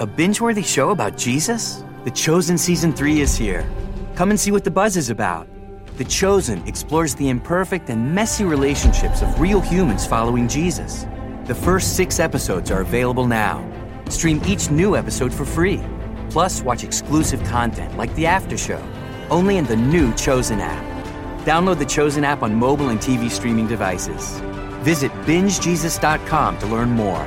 A binge worthy show about Jesus? The Chosen Season 3 is here. Come and see what the buzz is about. The Chosen explores the imperfect and messy relationships of real humans following Jesus. The first six episodes are available now. Stream each new episode for free. Plus, watch exclusive content like the after show, only in the new Chosen app. Download the Chosen app on mobile and TV streaming devices. Visit bingejesus.com to learn more.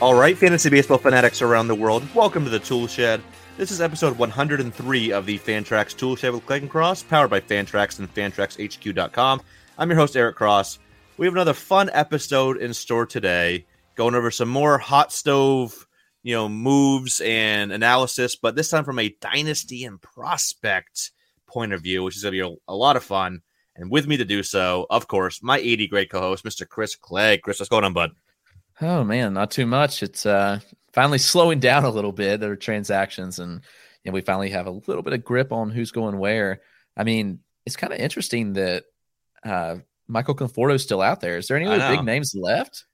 All right, fantasy baseball fanatics around the world, welcome to the Tool Shed. This is episode 103 of the Fantrax Tool Shed with and Cross, powered by Fantrax and FantraxHQ.com. I'm your host, Eric Cross. We have another fun episode in store today, going over some more hot stove, you know, moves and analysis, but this time from a dynasty and prospect point of view, which is going to be a, a lot of fun. And with me to do so, of course, my 80 great co-host, Mr. Chris Clegg. Chris, what's going on, bud? Oh man, not too much. It's uh finally slowing down a little bit. There are transactions and and we finally have a little bit of grip on who's going where. I mean, it's kind of interesting that uh Michael Conforto is still out there. Is there any other big names left?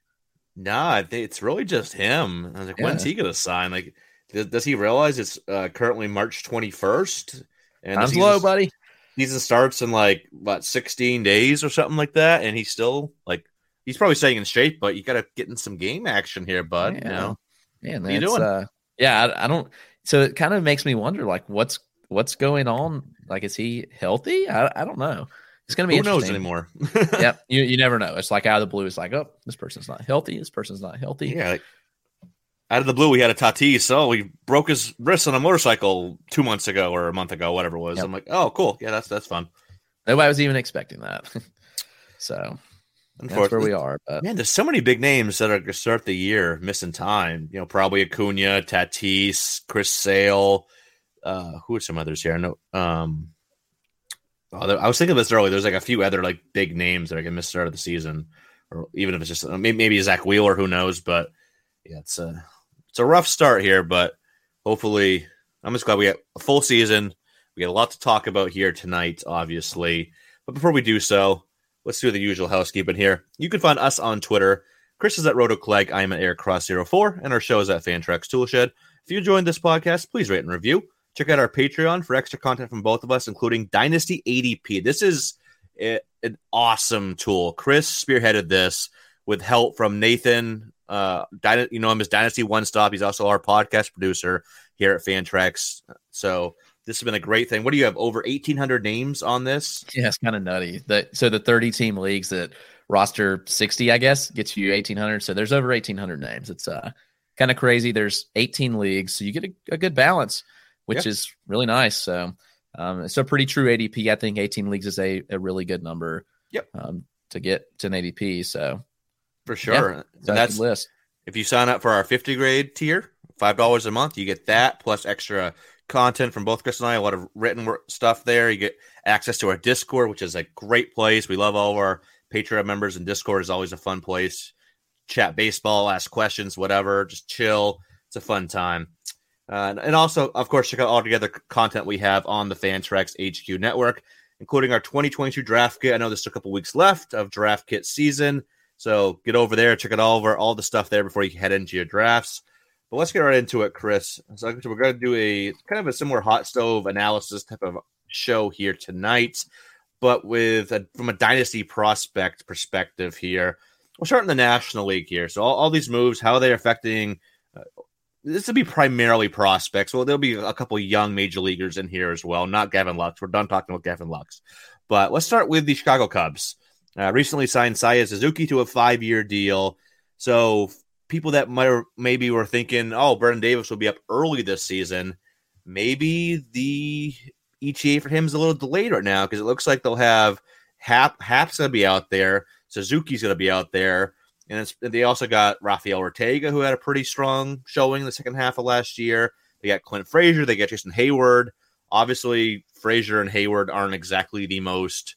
Nah, it's really just him. I was like, yeah. when's he gonna sign? Like, does, does he realize it's uh, currently March twenty first? And I'm low, buddy. Season starts in like what sixteen days or something like that, and he's still like he's probably staying in shape, but you got to get in some game action here, bud. Yeah. You know, man, you doing? Uh, yeah, I, I, don't. So it kind of makes me wonder, like, what's what's going on? Like, is he healthy? I, I don't know. It's gonna be who knows anymore. yeah, you you never know. It's like out of the blue. It's like, oh, this person's not healthy. This person's not healthy. Yeah. Like, out of the blue, we had a Tatis. So he broke his wrist on a motorcycle two months ago or a month ago, whatever it was. Yep. I'm like, oh, cool. Yeah, that's that's fun. Nobody was even expecting that. so that's where we are. But. Man, there's so many big names that are going to start the year missing time. You know, probably Acuna, Tatis, Chris Sale. Uh, who are some others here? I know. Um, oh, I was thinking of this earlier. There's like a few other like big names that are going to miss start of the season, or even if it's just maybe, maybe Zack Wheeler. Who knows? But yeah, it's a it's a rough start here. But hopefully, I'm just glad we had a full season. We got a lot to talk about here tonight, obviously. But before we do so, let's do the usual housekeeping here. You can find us on Twitter. Chris is at RotoClegg. I am at EricCross04, and our show is at Fantrax Toolshed. If you enjoyed this podcast, please rate and review. Check out our Patreon for extra content from both of us, including Dynasty ADP. This is a, an awesome tool. Chris spearheaded this with help from Nathan. Uh, you know him as Dynasty One Stop. He's also our podcast producer here at Fantrax. So this has been a great thing. What do you have? Over eighteen hundred names on this? Yeah, it's kind of nutty. The, so the thirty team leagues that roster sixty, I guess, gets you eighteen hundred. So there's over eighteen hundred names. It's uh kind of crazy. There's eighteen leagues, so you get a, a good balance, which yeah. is really nice. So um, it's a pretty true ADP. I think eighteen leagues is a, a really good number. Yep. Um, to get to an ADP. So for sure, yeah, that's list. If you sign up for our fifty grade tier, five dollars a month, you get that plus extra content from both Chris and I, a lot of written work stuff there. You get access to our Discord, which is a great place. We love all of our Patreon members, and Discord is always a fun place. Chat baseball, ask questions, whatever, just chill. It's a fun time. Uh, and also, of course, check out all together content we have on the Fantrax HQ network, including our 2022 draft kit. I know there's a couple weeks left of draft kit season. So get over there, check it all over, all the stuff there before you head into your drafts. But let's get right into it, Chris. So we're going to do a kind of a similar hot stove analysis type of show here tonight, but with a, from a dynasty prospect perspective here. We'll start in the National League here. So all, all these moves, how are they affecting? Uh, this will be primarily prospects. Well, there'll be a couple young major leaguers in here as well. Not Gavin Lux. We're done talking about Gavin Lux. But let's start with the Chicago Cubs. Uh, recently signed Seiya Suzuki to a five-year deal. So people that might maybe were thinking, oh, Brennen Davis will be up early this season. Maybe the ETA for him is a little delayed right now because it looks like they'll have Happ. Happ's going to be out there. Suzuki's to be out there. And they also got Rafael Ortega, who had a pretty strong showing in the second half of last year. They got Clint Frazier. They got Jason Heyward. Obviously, Frazier and Heyward aren't exactly the most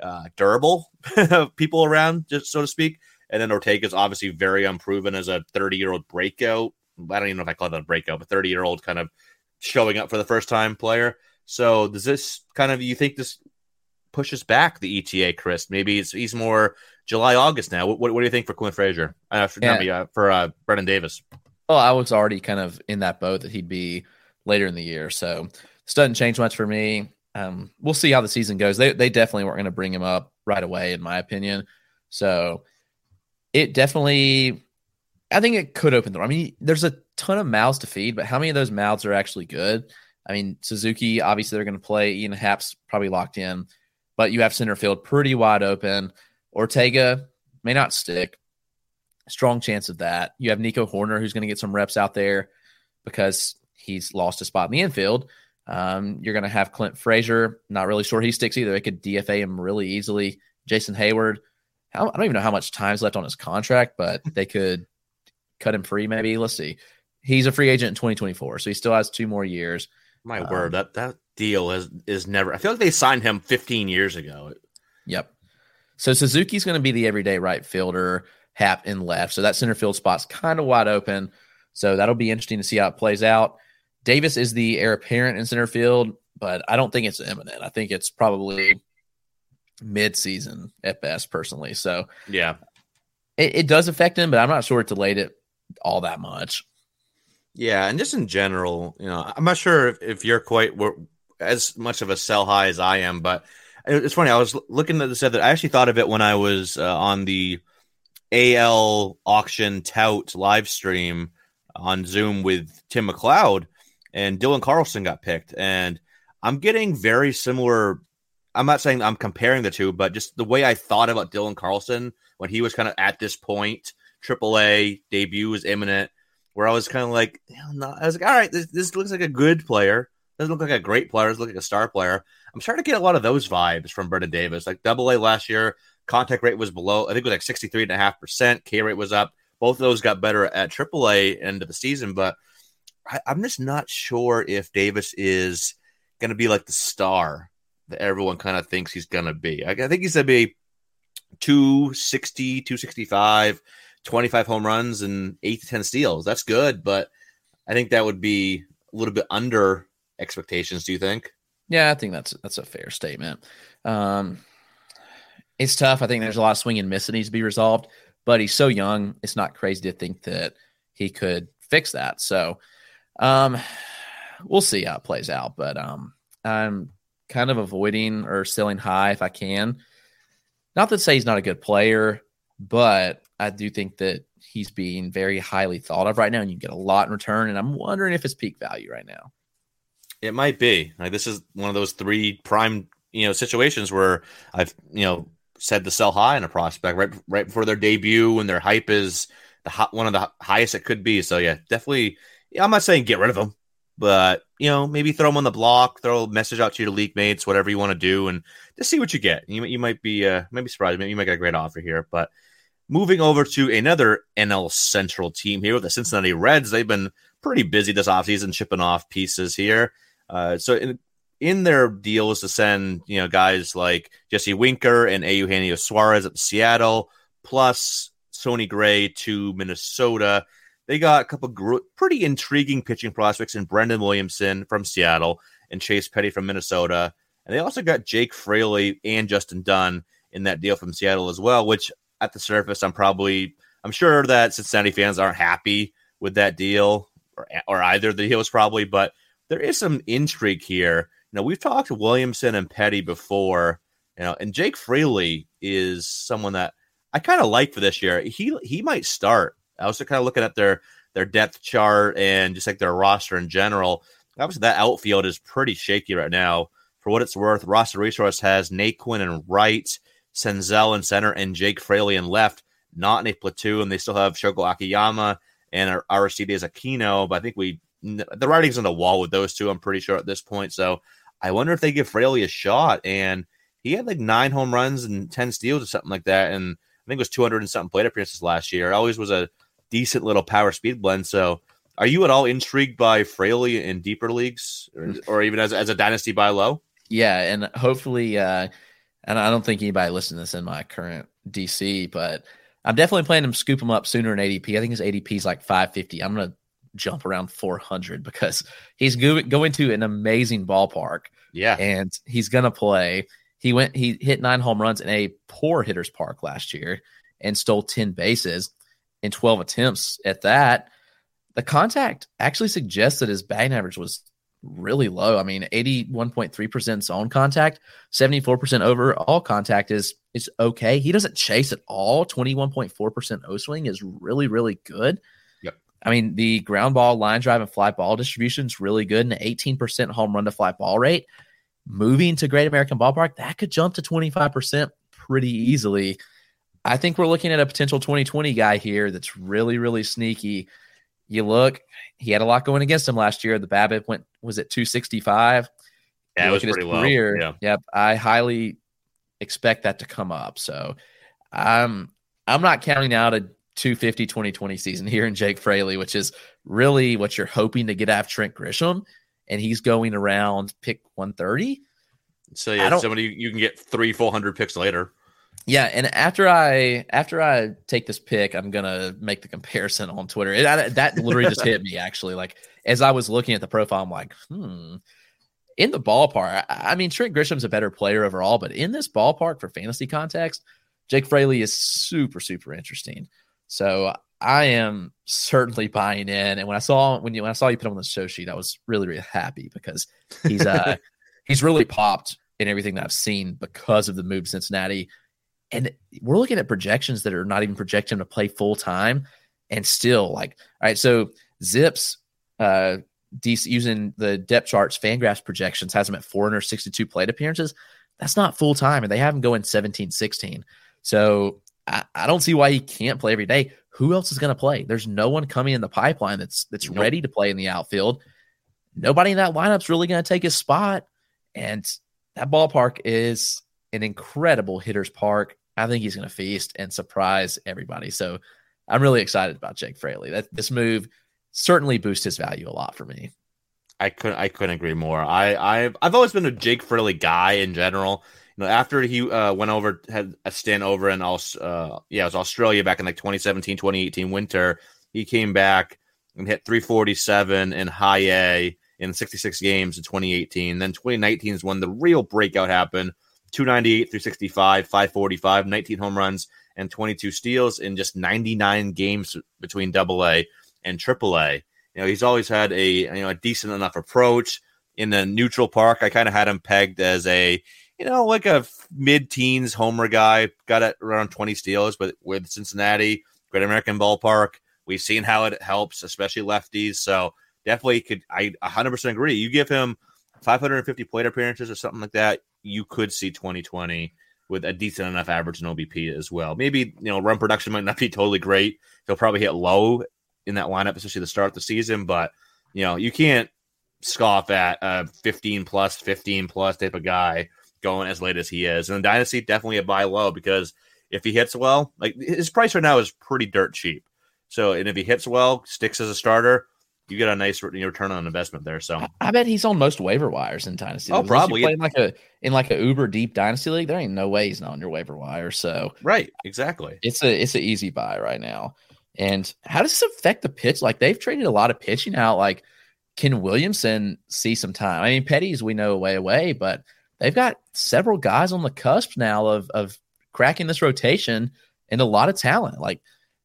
uh, durable people around, just so to speak. And then Ortega is obviously very unproven as a 30 year old breakout. I don't even know if I call that a breakout, but 30 year old kind of showing up for the first time player. So does this kind of you think this pushes back the ETA, Chris? Maybe it's he's more July August now. What, what, what do you think for Quinn Frazier? Uh, for, yeah. me, uh, for uh, Davis. Well, I was already kind of in that boat that he'd be later in the year, so this doesn't change much for me. Um, we'll see how the season goes. They they definitely weren't going to bring him up right away, in my opinion. So it definitely, I think it could open the door. I mean, there's a ton of mouths to feed, but how many of those mouths are actually good? I mean, Suzuki, obviously, they're going to play. Ian Happ's probably locked in, but you have center field pretty wide open. Ortega may not stick. Strong chance of that. You have Nico Hoerner, who's going to get some reps out there because he's lost a spot in the infield. Um, you're going to have Clint Frazier. Not really sure he sticks either. They could DFA him really easily. Jason Heyward. I don't even know how much time's left on his contract, but they could cut him free. Maybe let's see. He's a free agent in 2024, so he still has two more years. My um, word, that that deal is is never. I feel like they signed him 15 years ago. Yep. So Suzuki's going to be the everyday right fielder, Happ in left. So that center field spot's kind of wide open. So that'll be interesting to see how it plays out. Davis is the heir apparent in center field, but I don't think it's imminent. I think it's probably mid-season at best, personally. So yeah, it, it does affect him, but I'm not sure it delayed it all that much. Yeah, and just in general, you know, I'm not sure if, if you're quite as much of a sell high as I am, but it's funny. I was looking at this. That I actually thought of it when I was uh, on the AL auction tout live stream on Zoom with Tim McLeod, and Dylan Carlson got picked. And I'm getting very similar. I'm not saying I'm comparing the two, but just the way I thought about Dylan Carlson when he was kind of at this point, AAA debut was imminent, where I was kind of like, I was like, all right, this, this looks like a good player. Doesn't look like a great player. Doesn't look like a star player. I'm starting to get a lot of those vibes from Brennen Davis. Like double A last year, contact rate was below, I think it was like 63.5%. K rate was up. Both of those got better at AAA end of the season, but I, I'm just not sure if Davis is going to be like the star that everyone kind of thinks he's going to be. I, I think he's going to be 260, 265, 25 home runs, and eight to 10 steals. That's good, but I think that would be a little bit under expectations. Do you think? Yeah, I think that's that's a fair statement. Um, it's tough. I think there's a lot of swing and miss that needs to be resolved, but he's so young. It's not crazy to think that he could fix that. So, um, we'll see how it plays out. But um, I'm kind of avoiding or selling high if I can. Not to say he's not a good player, but I do think that he's being very highly thought of right now, and you get a lot in return. And I'm wondering if it's peak value right now. It might be. Like this is one of those three prime, you know, situations where I've, you know, said to sell high in a prospect right right before their debut when their hype is the hot, one of the highest it could be. So yeah, definitely. I'm not saying get rid of them, but you know, maybe throw them on the block, throw a message out to your league mates, whatever you want to do, and just see what you get. You, you might be uh, maybe surprised. Maybe you might get a great offer here. But moving over to another NL Central team here with the Cincinnati Reds, they've been pretty busy this offseason shipping off pieces here. Uh, so in in their deals to send you know guys like Jesse Winker and Eugenio Suarez up to Seattle, plus Sonny Gray to Minnesota. They got a couple gr- pretty intriguing pitching prospects in Brandon Williamson from Seattle and Chase Petty from Minnesota. And they also got Jake Fraley and Justin Dunn in that deal from Seattle as well, which at the surface, I'm probably I'm sure that Cincinnati fans aren't happy with that deal or, or either the deals probably, but there is some intrigue here. You know, we've talked to Williamson and Petty before, you know, and Jake Fraley is someone that I kind of like for this year. He he might start. I was kind of looking at their their depth chart and just like their roster in general. Obviously, that outfield is pretty shaky right now. For what it's worth, roster resource has Naquin and right, Senzel in center, and Jake Fraley in left. Not in a platoon. And they still have Shogo Akiyama and our Aristides Aquino, but I think we the writing's on the wall with those two. I'm pretty sure at this point. So I wonder if they give Fraley a shot. And he had like nine home runs and ten steals or something like that, and I think it was 200 and something plate appearances last year. Always was a decent little power speed blend. So are you at all intrigued by Fraley in deeper leagues, or, or even as as a dynasty buy low? Yeah, and hopefully, uh, and I don't think anybody listening to this in my current DC, but I'm definitely planning to scoop him up sooner in ADP. I think his ADP is like 550. I'm gonna jump around 400 because he's go- going to an amazing ballpark. Yeah, and he's gonna play. He went. He hit nine home runs in a poor hitters park last year and stole 10 bases in 12 attempts. At that, the contact actually suggests that his batting average was really low. I mean, 81.3% zone contact, 74% overall contact is is okay. He doesn't chase at all. 21.4% O swing is really, really good. Yep. I mean, the ground ball, line drive, and fly ball distribution is really good. And 18% home run to fly ball rate. Moving to Great American Ballpark, that could jump to 25% pretty easily. I think we're looking at a potential 2020 guy here that's really, really sneaky. You look, he had a lot going against him last year. The BABIP went was it 265? Yeah, it was pretty low. Career, yeah. Yep. I highly expect that to come up. So I'm I'm not counting out a 250 2020 season here in Jake Fraley, which is really what you're hoping to get out of Trent Grisham. And he's going around pick 130. So yeah, somebody you can get three, four hundred picks later. Yeah, and after I after I take this pick, I'm gonna make the comparison on Twitter. It, I, that literally just hit me actually. Like as I was looking at the profile, I'm like, hmm. In the ballpark, I, I mean, Trent Grisham's a better player overall, but in this ballpark for fantasy context, Jake Fraley is super super interesting. So I am certainly buying in. And when I saw when you when I saw you put him on the show sheet, I was really really happy because he's uh he's really popped in everything that I've seen because of the move to Cincinnati and we're looking at projections that are not even projecting to play full time. And still, like, all right, so Zips, uh, DC, using the depth charts, Fangraphs projections has him at 462 plate appearances. That's not full time, and they have him going 17, 16. So I, I, don't see why he can't play every day. Who else is going to play? There's no one coming in the pipeline that's that's nope. ready to play in the outfield. Nobody in that lineup's really going to take his spot, and that ballpark is an incredible hitter's park. I think he's going to feast and surprise everybody. So I'm really excited about Jake Fraley. That this move certainly boosts his value a lot for me. I couldn't I couldn't agree more. I I've I've always been a Jake Fraley guy in general. You know, after he uh, went over had a stint over in uh, yeah, it was Australia back in like 2017, 2018 winter. He came back and hit 347 in high A in 66 games in 2018. Then 2019 is when the real breakout happened 298, 365, 545, 19 home runs, and 22 steals in just 99 games between Double A and Triple A. You know, he's always had a you know a decent enough approach in the neutral park. I kind of had him pegged as a you know like a mid-teens homer guy. Got it around 20 steals, but with Cincinnati, Great American Ballpark, we've seen how it helps, especially lefties. So definitely could I 100% agree. You give him 550 plate appearances or something like that, you could see 2020 with a decent enough average in OBP as well. Maybe you know run production might not be totally great. He'll probably hit low in that lineup, especially the start of the season. But you know you can't scoff at a 15 plus, 15 plus type of guy going as late as he is. And the Dynasty definitely a buy low because if he hits well, like his price right now is pretty dirt cheap. So and if he hits well, sticks as a starter, you get a nice return on investment there. So I bet he's on most waiver wires in dynasty. Oh, probably in like a in like a uber deep dynasty league. There ain't no way he's not on your waiver wire. So right, exactly. It's a it's an easy buy right now. And how does this affect the pitch? Like they've traded a lot of pitching out. Like can Williamson see some time? I mean, Petty's we know way away, but they've got several guys on the cusp now of of cracking this rotation and a lot of talent. Like,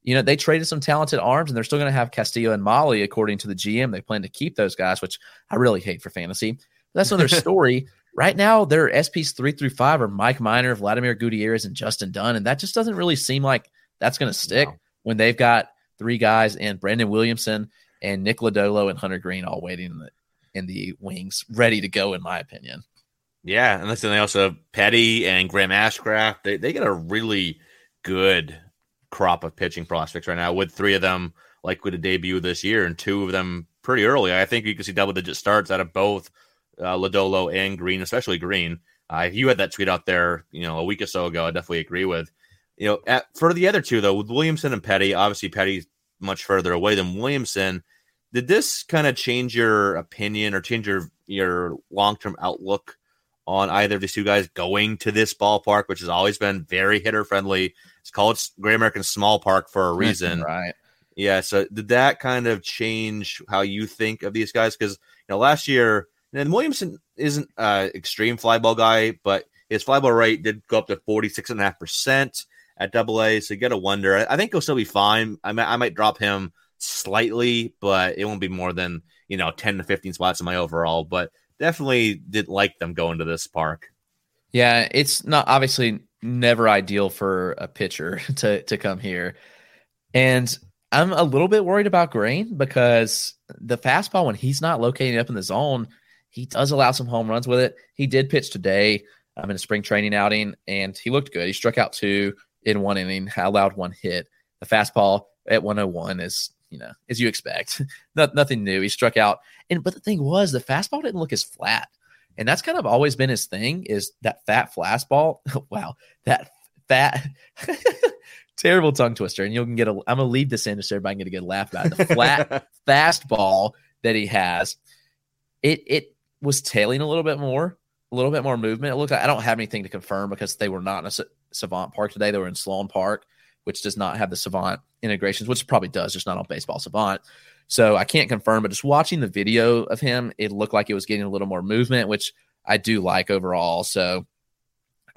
you know, they traded some talented arms and they're still going to have Castillo and Mahle, according to the GM. They plan to keep those guys, which I really hate for fantasy. That's another story. right now, their SPs three through five are Mike Minor, Vladimir Gutierrez, and Justin Dunn. And that just doesn't really seem like that's going to stick when they've got three guys and Brandon Williamson and Nick Lodolo and Hunter Greene all waiting in the, in the wings, ready to go, in my opinion. Yeah, and listen, they also have Petty and Graham Ashcraft. They they get a really good crop of pitching prospects right now, with three of them likely to debut this year, and two of them pretty early. I think you can see double digit starts out of both uh, Lodolo and Greene, especially Greene. Uh, you had that tweet out there, you know, a week or so ago. I definitely agree with. You know, at, for the other two though, with Williamson and Petty, obviously Petty's much further away than Williamson. Did this kind of change your opinion or change your your long term outlook on either of these two guys going to this ballpark, which has always been very hitter friendly? It's called Great American Small Park for a reason, right? Yeah. So did that kind of change how you think of these guys? Because you know, last year, and Williamson isn't an extreme fly ball guy, but his fly ball rate did go up to forty six and a half percent at Double A. So you got to wonder. I think he'll still be fine. I might, I might drop him slightly, but it won't be more than you know ten to fifteen spots in my overall. But definitely didn't like them going to this park. Yeah, it's not obviously never ideal for a pitcher to to come here, and I'm a little bit worried about Greene because the fastball when he's not locating up in the zone, he does allow some home runs with it. He did pitch today um, in a spring training outing, and he looked good. He struck out two in one inning, allowed one hit. The fastball at 101 is, you know, as you expect, Not, nothing new. He struck out, and but the thing was, the fastball didn't look as flat, and that's kind of always been his thing. Is that fat fastball? wow, that fat. terrible tongue twister, and you can get a. I'm gonna leave this in so everybody can get a good laugh about it. The flat fastball that he has, it it was tailing a little bit more, a little bit more movement. It looked like I don't have anything to confirm because they were not in a Savant Park today. They were in Sloan Park, which does not have the Savant integrations, which probably does, just not on Baseball Savant. So I can't confirm, but just watching the video of him, it looked like it was getting a little more movement, which I do like overall. So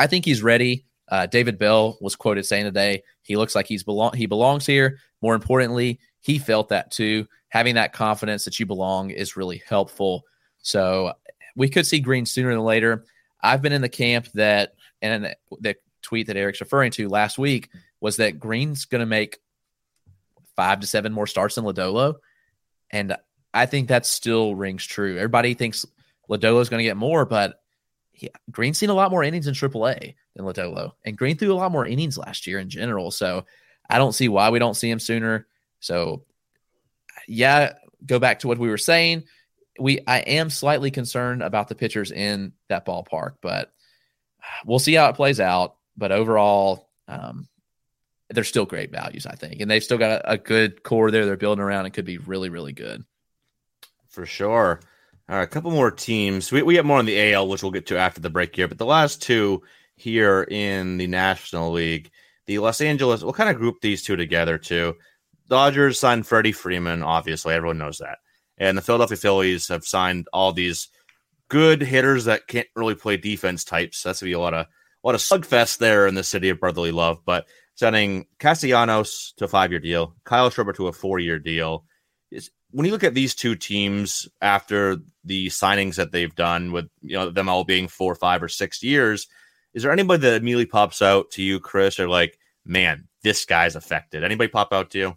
I think he's ready. Uh, David Bell was quoted saying today he looks like he's belong he belongs here. More importantly, he felt that too. Having that confidence that you belong is really helpful. So we could see Greene sooner than later. I've been in the camp that and the tweet that Eric's referring to last week was that Greene's going to make five to seven more starts than Lodolo, and I think that still rings true. Everybody thinks Lodolo is going to get more, but he, Greene's seen a lot more innings in AAA than Lodolo, and Greene threw a lot more innings last year in general. So I don't see why we don't see him sooner. So yeah, go back to what we were saying. We I am slightly concerned about the pitchers in that ballpark, but we'll see how it plays out. But overall, um, they're still great values, I think, and they've still got a, a good core there. They're building around and could be really, really good. For sure. All right, a couple more teams. We, we have more on the AL, which we'll get to after the break here. But the last two here in the National League, the Los Angeles, we'll kind of group these two together too. Dodgers signed Freddie Freeman, obviously, everyone knows that. And the Philadelphia Phillies have signed all these good hitters that can't really play defense types. That's gonna be a lot of a lot of slugfest there in the city of brotherly love. But sending Castellanos to a five year deal, Kyle Schwarber to a four year deal, when you look at these two teams after the signings that they've done with you know them all being four, five, or six years, is there anybody that immediately pops out to you, Chris, or like, man, this guy's affected? Anybody pop out to you?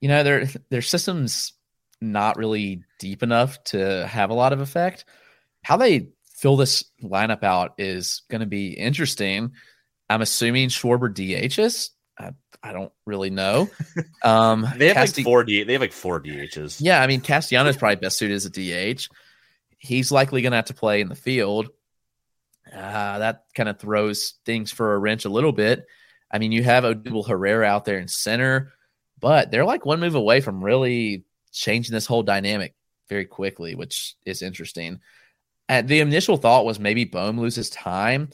You know, their their system's not really deep enough to have a lot of effect. How they fill this lineup out is going to be interesting. I'm assuming Schwarber DHs. I, I don't really know. Um, they have Casti- like four D. They have like four DHs. Yeah, I mean Castellano is probably best suited as a DH. He's likely going to have to play in the field. Uh, that kind of throws things for a wrench a little bit. I mean, you have Odubel Herrera out there in center, but they're like one move away from really changing this whole dynamic very quickly, which is interesting. And the initial thought was maybe Bohm loses time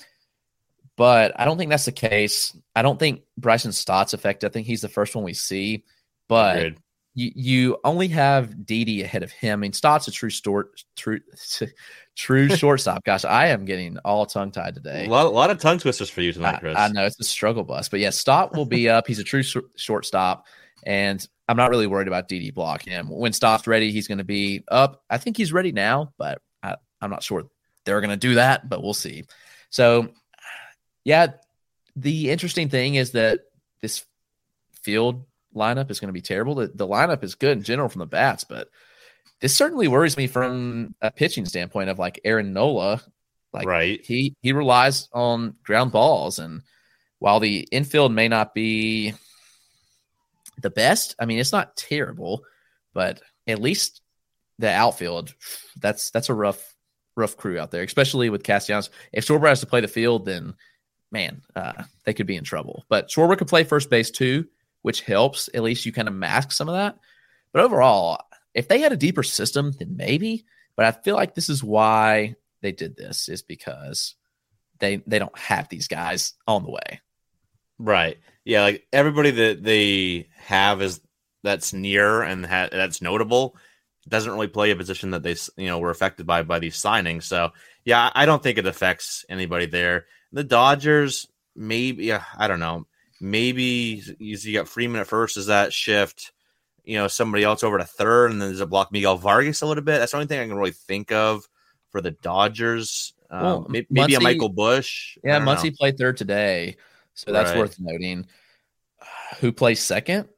but I don't think that's the case. I don't think Bryson Stott's affected. I think he's the first one we see. But Agreed. you, you only have Didi ahead of him. I mean, Stott's a true short, true, true shortstop. Gosh, I am getting all tongue tied today. A lot, a lot of tongue twisters for you tonight, Chris. I, I know it's a struggle bus, but yeah, Stott will be up. He's a true sh- shortstop, and I'm not really worried about Didi blocking him. When Stott's ready, he's going to be up. I think he's ready now, but I, I'm not sure they're going to do that, but we'll see. So, yeah, the interesting thing is that this field lineup is going to be terrible. The, the lineup is good in general from the bats, but this certainly worries me from a pitching standpoint of like Aaron Nola. Like right. he he relies on ground balls, and while the infield may not be the best, I mean it's not terrible, but at least the outfield that's that's a rough rough crew out there, especially with Castellanos. If Schwarber has to play the field, then man, uh, they could be in trouble. But Schwarber could play first base too which helps. At least you kind of mask some of that. But overall, if they had a deeper system, then maybe. But I feel like this is why they did this is because they they don't have these guys on the way. Right. Yeah. Like everybody that they have is that's near and ha- that's notable doesn't really play a position that they you know were affected by by these signings. So yeah, I don't think it affects anybody there. The Dodgers, maybe. Yeah, I don't know maybe you got Freeman at first. Is that shift? You know, somebody else over to third, and then there's a block Miguel Vargas a little bit. That's the only thing I can really think of for the Dodgers. Well, um, maybe, maybe a Michael Busch. Yeah, Muncy played third today, so that's right. worth noting. Who plays second?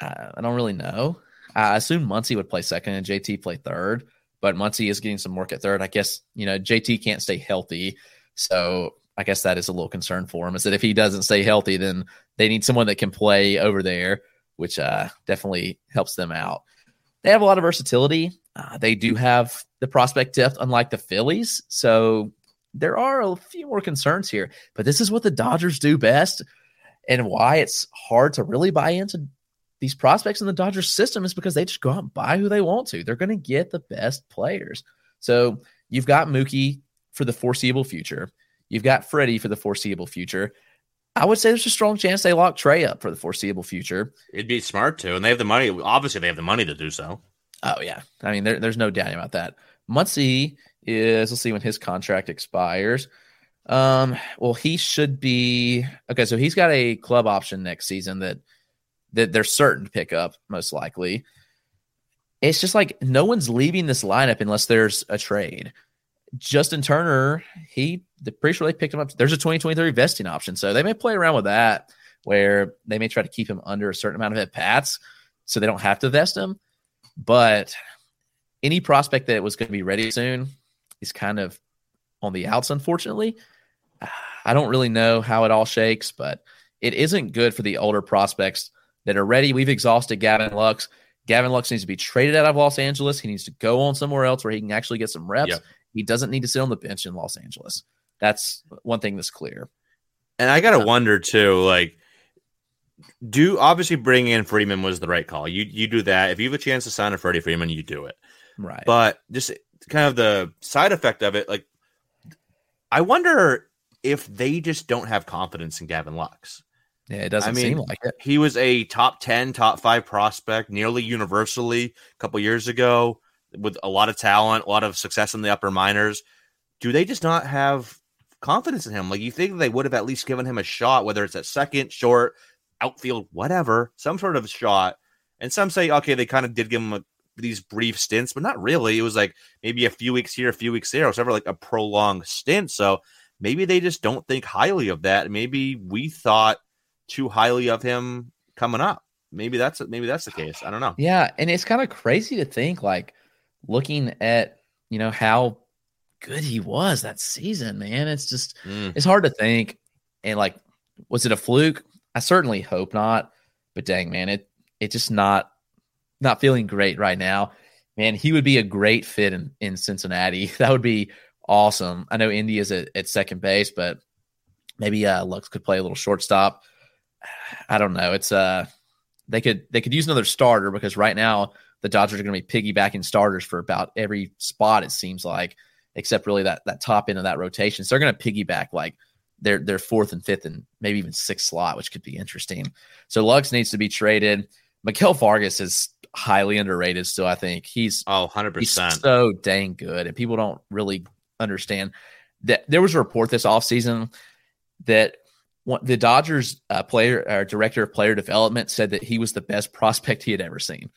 Uh, I don't really know. I assume Muncy would play second and JT play third, but Muncy is getting some work at third. I guess you know JT can't stay healthy, so I guess that is a little concern for him. Is that if he doesn't stay healthy, then they need someone that can play over there, which uh, definitely helps them out. They have a lot of versatility. Uh, they do have the prospect depth, unlike the Phillies. So there are a few more concerns here. But this is what the Dodgers do best, and why it's hard to really buy into these prospects in the Dodgers system is because they just go out and buy who they want to. They're going to get the best players. So you've got Mookie for the foreseeable future. You've got Freddie for the foreseeable future. I would say there's a strong chance they lock Trey up for the foreseeable future. It'd be smart to, and they have the money. Obviously, they have the money to do so. Oh yeah, I mean, there, there's no doubt about that. Muncy is. Let's see when his contract expires. Um, well, he should be okay. So he's got a club option next season that that they're certain to pick up, most likely. It's just like no one's leaving this lineup unless there's a trade. Justin Turner, he pretty sure they picked him up. There's a 2023 vesting option, so they may play around with that, where they may try to keep him under a certain amount of at bats, so they don't have to vest him. But any prospect that was going to be ready soon is kind of on the outs, unfortunately. I don't really know how it all shakes, but it isn't good for the older prospects that are ready. We've exhausted Gavin Lux. Gavin Lux needs to be traded out of Los Angeles. He needs to go on somewhere else where he can actually get some reps. Yep. He doesn't need to sit on the bench in Los Angeles. That's one thing that's clear. And I gotta wonder too, like, do obviously bringing in Freeman was the right call. You you do that if you have a chance to sign a Freddie Freeman, you do it. Right. But just kind of the side effect of it, like, I wonder if they just don't have confidence in Gavin Lux. Yeah, it doesn't I mean, seem like it. He was a top 10, top five prospect nearly universally a couple years ago with a lot of talent, a lot of success in the upper minors. Do they just not have confidence in him? Like you think they would have at least given him a shot, whether it's at second, short, outfield, whatever, some sort of shot. And some say, okay, they kind of did give him a, these brief stints, but not really. It was like maybe a few weeks here, a few weeks there. It was never like a prolonged stint. So maybe they just don't think highly of that. Maybe we thought too highly of him coming up. Maybe that's maybe that's the case. I don't know. Yeah, and it's kind of crazy to think like looking at you know how good he was that season, man. It's just mm. it's hard to think. And like, was it a fluke? I certainly hope not. But dang, man, it it just not not feeling great right now. Man, he would be a great fit in, in Cincinnati. That would be awesome. I know Indy is at, at second base, but maybe uh Lux could play a little shortstop. I don't know. It's uh they could they could use another starter because right now the Dodgers are going to be piggybacking starters for about every spot. It seems like, except really that that top end of that rotation. So they're going to piggyback like their their fourth and fifth and maybe even sixth slot, which could be interesting. So Lux needs to be traded. Miguel Vargas is highly underrated still. I think he's oh 100 he's percent. so dang good, and people don't really understand that. There was a report this offseason that one, the Dodgers uh, player uh, director of player development said that he was the best prospect he had ever seen.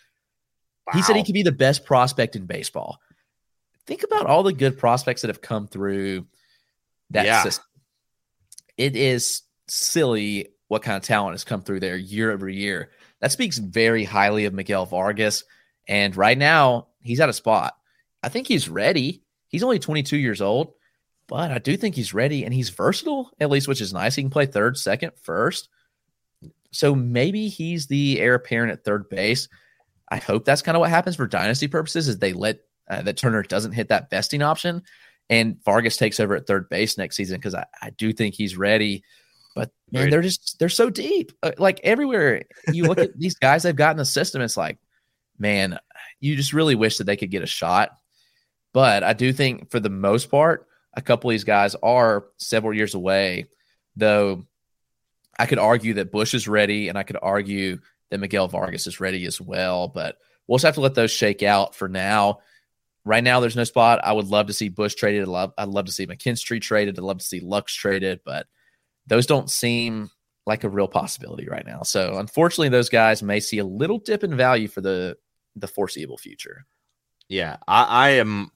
He said he could be the best prospect in baseball. Think about all the good prospects that have come through that Yeah. system. It is silly what kind of talent has come through there year over year. That speaks very highly of Miguel Vargas. And right now, he's at a spot. I think he's ready. He's only 22 years old, but I do think he's ready and he's versatile, at least, which is nice. He can play third, second, first. So maybe he's the heir apparent at third base. I hope that's kind of what happens for dynasty purposes is they let uh, that Turner doesn't hit that vesting option and Vargas takes over at third base next season because I, I do think he's ready. But man, Agreed. they're just they're so deep. Uh, like everywhere you look at these guys they've got in the system, it's like, man, you just really wish that they could get a shot. But I do think for the most part, a couple of these guys are several years away. Though I could argue that Busch is ready, and I could argue that Miguel Vargas is ready as well. But we'll just have to let those shake out for now. Right now, there's no spot. I would love to see Busch traded. I'd love, I'd love to see McKinstry traded. I'd love to see Lux traded, but those don't seem like a real possibility right now. So unfortunately, those guys may see a little dip in value for the the foreseeable future. Yeah, I, I am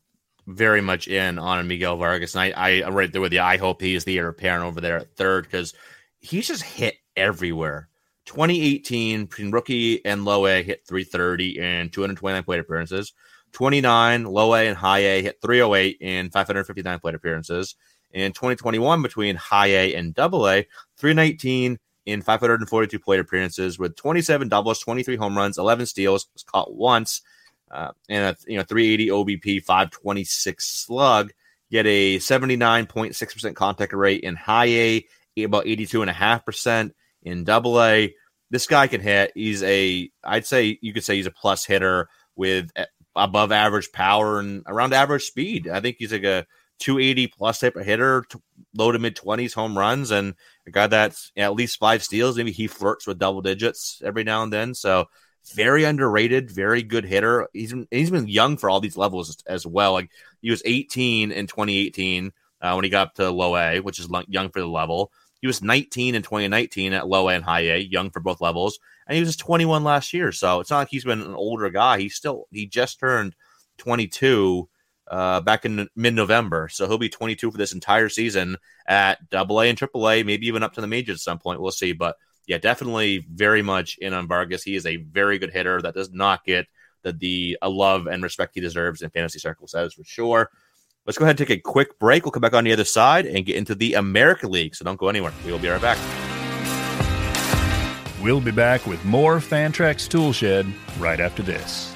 very much in on Miguel Vargas, and I, I am right there with you. I hope he is the heir apparent over there at third because he's just hit everywhere. 2018 between rookie and low A hit 330 and 229 plate appearances. 29 low A and high A hit 308 and 559 plate appearances. In 2021 between high A and double A, 319 in 542 plate appearances with 27 doubles, 23 home runs, 11 steals, was caught once, uh, and a you know 380 OBP, 526 slug. Get a 79.6% contact rate in high A, about 82.5% in double A. This guy can hit. He's a, I'd say you could say he's a plus hitter with above average power and around average speed. I think he's like a 280 plus type of hitter, low to mid 20s home runs, and a guy that's at least five steals. Maybe he flirts with double digits every now and then. So very underrated, very good hitter. He's been, he's been young for all these levels as well. Like he was 18 in 2018 uh, when he got up to low A, which is young for the level. He was 19 in 2019 at low and high A, young for both levels, and he was 21 last year. So it's not like he's been an older guy. He's still he just turned 22 uh, back in mid November, so he'll be 22 for this entire season at Double A and Triple A, maybe even up to the majors at some point. We'll see, but yeah, definitely very much in on Vargas. He is a very good hitter that does not get the the uh, love and respect he deserves in fantasy circles. That is for sure. Let's go ahead and take a quick break. We'll come back on the other side and get into the American League. So don't go anywhere. We will be right back. We'll be back with more Fantrax Toolshed right after this.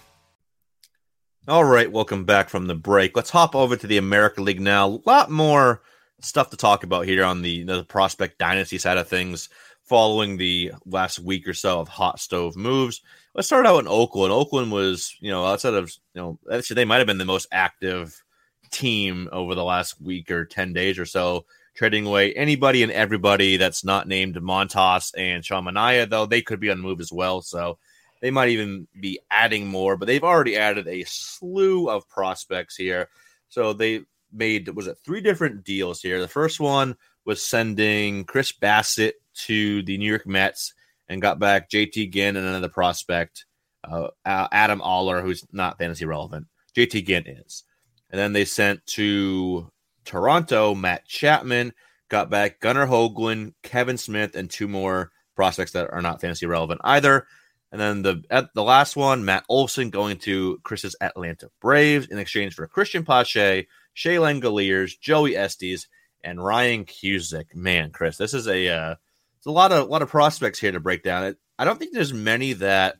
All right, welcome back from the break. Let's hop over to the American League now. A lot more stuff to talk about here on the, the prospect dynasty side of things following the last week or so of hot stove moves. Let's start out in Oakland. Oakland was, you know, outside of, you know, actually they might have been the most active team over the last week or 10 days or so, trading away anybody and everybody that's not named Montas and Sean Manaea, though they could be on the move as well. So they might even be adding more, but they've already added a slew of prospects here. So they made was it three different deals here. The first one was sending Chris Bassitt to the New York Mets and got back JT Ginn and another prospect, uh, Adam Oller, who's not fantasy relevant. JT Ginn is. And then they sent to Toronto Matt Chapman, got back Gunnar Hoglund, Kevin Smith, and two more prospects that are not fantasy relevant either. And then the at the last one, Matt Olson going to Chris's Atlanta Braves in exchange for Cristian Pache, Shea Langeliers, Joey Estes, and Ryan Cusick. Man, Chris, this is a uh, it's a lot of a lot of prospects here to break down. I don't think there's many that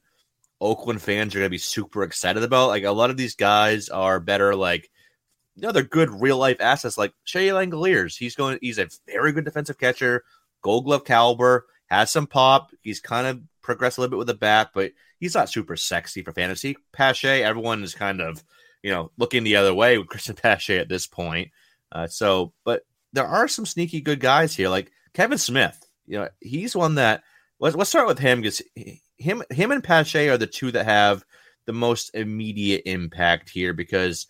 Oakland fans are going to be super excited about. Like a lot of these guys are better, like you know, they're good real life assets. Like Shea Langeliers, he's going. He's a very good defensive catcher, Gold Glove caliber, has some pop. He's kind of progressed a little bit with the bat, but he's not super sexy for fantasy. Pache, everyone is kind of you know looking the other way with Cristian Pache at this point. Uh, so, but there are some sneaky good guys here, like Kevin Smith. You know, he's one that let's let's start with him because him him and Pache are the two that have the most immediate impact here because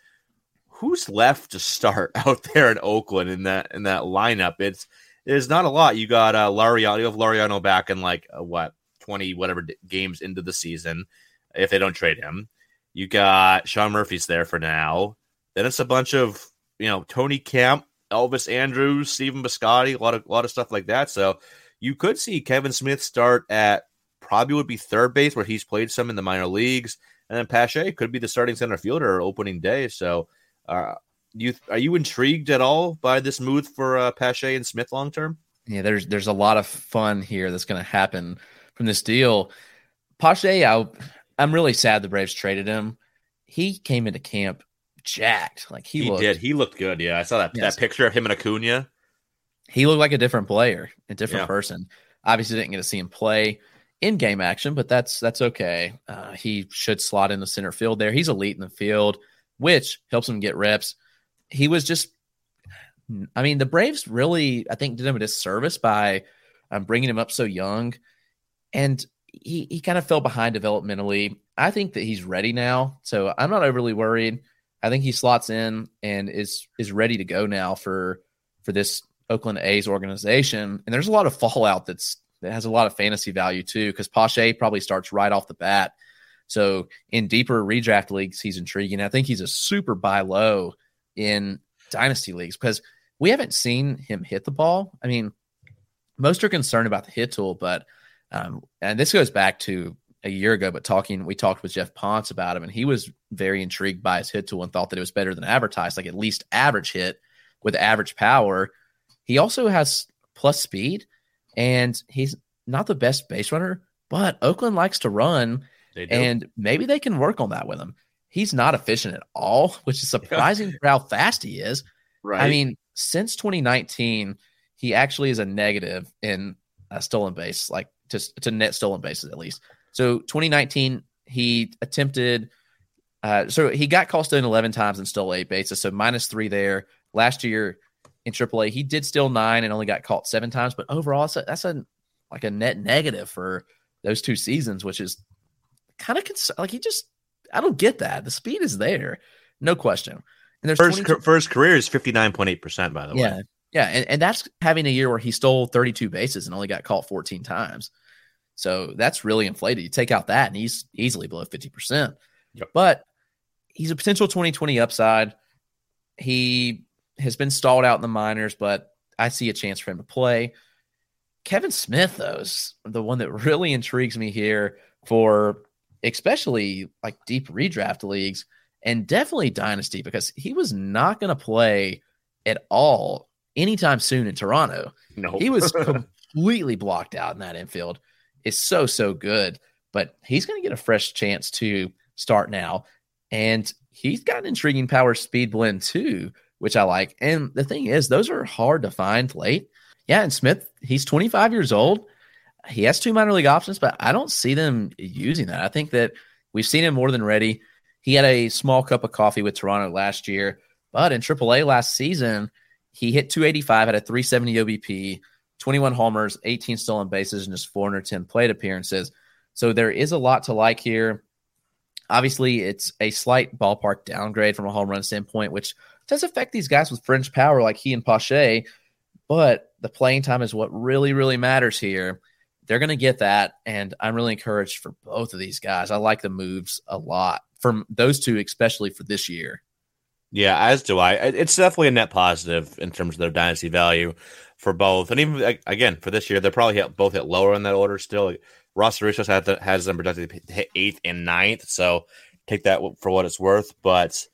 who's left to start out there in Oakland in that in that lineup? It's there's not a lot. You got uh Laureano, you have Laureano back in like uh, what 20 whatever games into the season if they don't trade him. You got Sean Murphy's there for now. Then it's a bunch of you know Tony Kemp, Elvis Andrus, Stephen Piscotty, a lot of a lot of stuff like that. So you could see Kevin Smith start at probably would be third base where he's played some in the minor leagues, and then Pache could be the starting center fielder opening day. So, uh, you are you intrigued at all by this move for uh, Pache and Smith long term? Yeah, there's there's a lot of fun here that's going to happen from this deal. Pache, I, I'm really sad the Braves traded him. He came into camp jacked, like he, He looked, did. He looked good. Yeah, I saw that Yes. that picture of him and Acuna. he looked like a different player, a different Yeah. person. Obviously, didn't get to see him play in game action, but that's that's okay. Uh, he should slot in the center field there. He's elite in the field, which helps him get reps. He was just, I mean, the Braves really, I think, did him a disservice by um, bringing him up so young, and he he kind of fell behind developmentally. I think that he's ready now, so I'm not overly worried. I think he slots in and is is ready to go now for for this Oakland A's organization. And there's a lot of fallout that's that has a lot of fantasy value too, because Pache probably starts right off the bat. So in deeper redraft leagues, he's intriguing. I think he's a super buy low in dynasty leagues because we haven't seen him hit the ball. I mean, most are concerned about the hit tool, but um, and this goes back to a year ago, but talking, we talked with Jeff Ponce about him, and he was very intrigued by his hit tool and thought that it was better than advertised, like at least average hit with average power. He also has plus speed, and he's not the best base runner, but Oakland likes to run, They do. and maybe they can work on that with him. He's not efficient at all, which is surprising for how fast he is. right. I mean, since 2019, he actually is a negative in a stolen base, like to, to net stolen bases at least. So 2019, he attempted, uh, so he got called stolen 11 times and stole eight bases, so minus three there. Last year in AAA, he did steal nine and only got caught seven times, but overall, that's a, that's a like a net negative for those two seasons, which is kind of cons- like he just, I don't get that. The speed is there, no question. And there's first 22 ca- first career is fifty nine point eight percent. By the way. yeah. Yeah. And, and that's having a year where he stole 32 bases and only got caught 14 times. So that's really inflated. You take out that and he's easily below 50%. Yep. But he's a potential 2020 upside. He has been stalled out in the minors, but I see a chance for him to play. Kevin Smith, though, is the one that really intrigues me here for especially like deep redraft leagues and definitely dynasty because he was not going to play at all anytime soon in Toronto. No. He was completely blocked out in that infield. It's so, so good, but he's going to get a fresh chance to start now. And he's got an intriguing power speed blend too, which I like. And the thing is, those are hard to find late. Yeah. And Smith, he's 25 years old. He has two minor league options, but I don't see them using that. I think that we've seen him more than ready. He had a small cup of coffee with Toronto last year, but in AAA last season, he hit 285, had a 370 OBP, 21 homers, 18 stolen bases, and just 410 plate appearances. So there is a lot to like here. Obviously, it's a slight ballpark downgrade from a home run standpoint, which does affect these guys with fringe power like he and Pache. But the playing time is what really, really matters here. They're going to get that. And I'm really encouraged for both of these guys. I like the moves a lot from those two, especially for this year. Yeah, as do I. It's definitely a net positive in terms of their dynasty value for both, and even again for this year, they're probably hit, both hit lower in that order still. Ross Rios has, has them projected to hit eighth and ninth, so take that for what it's worth. But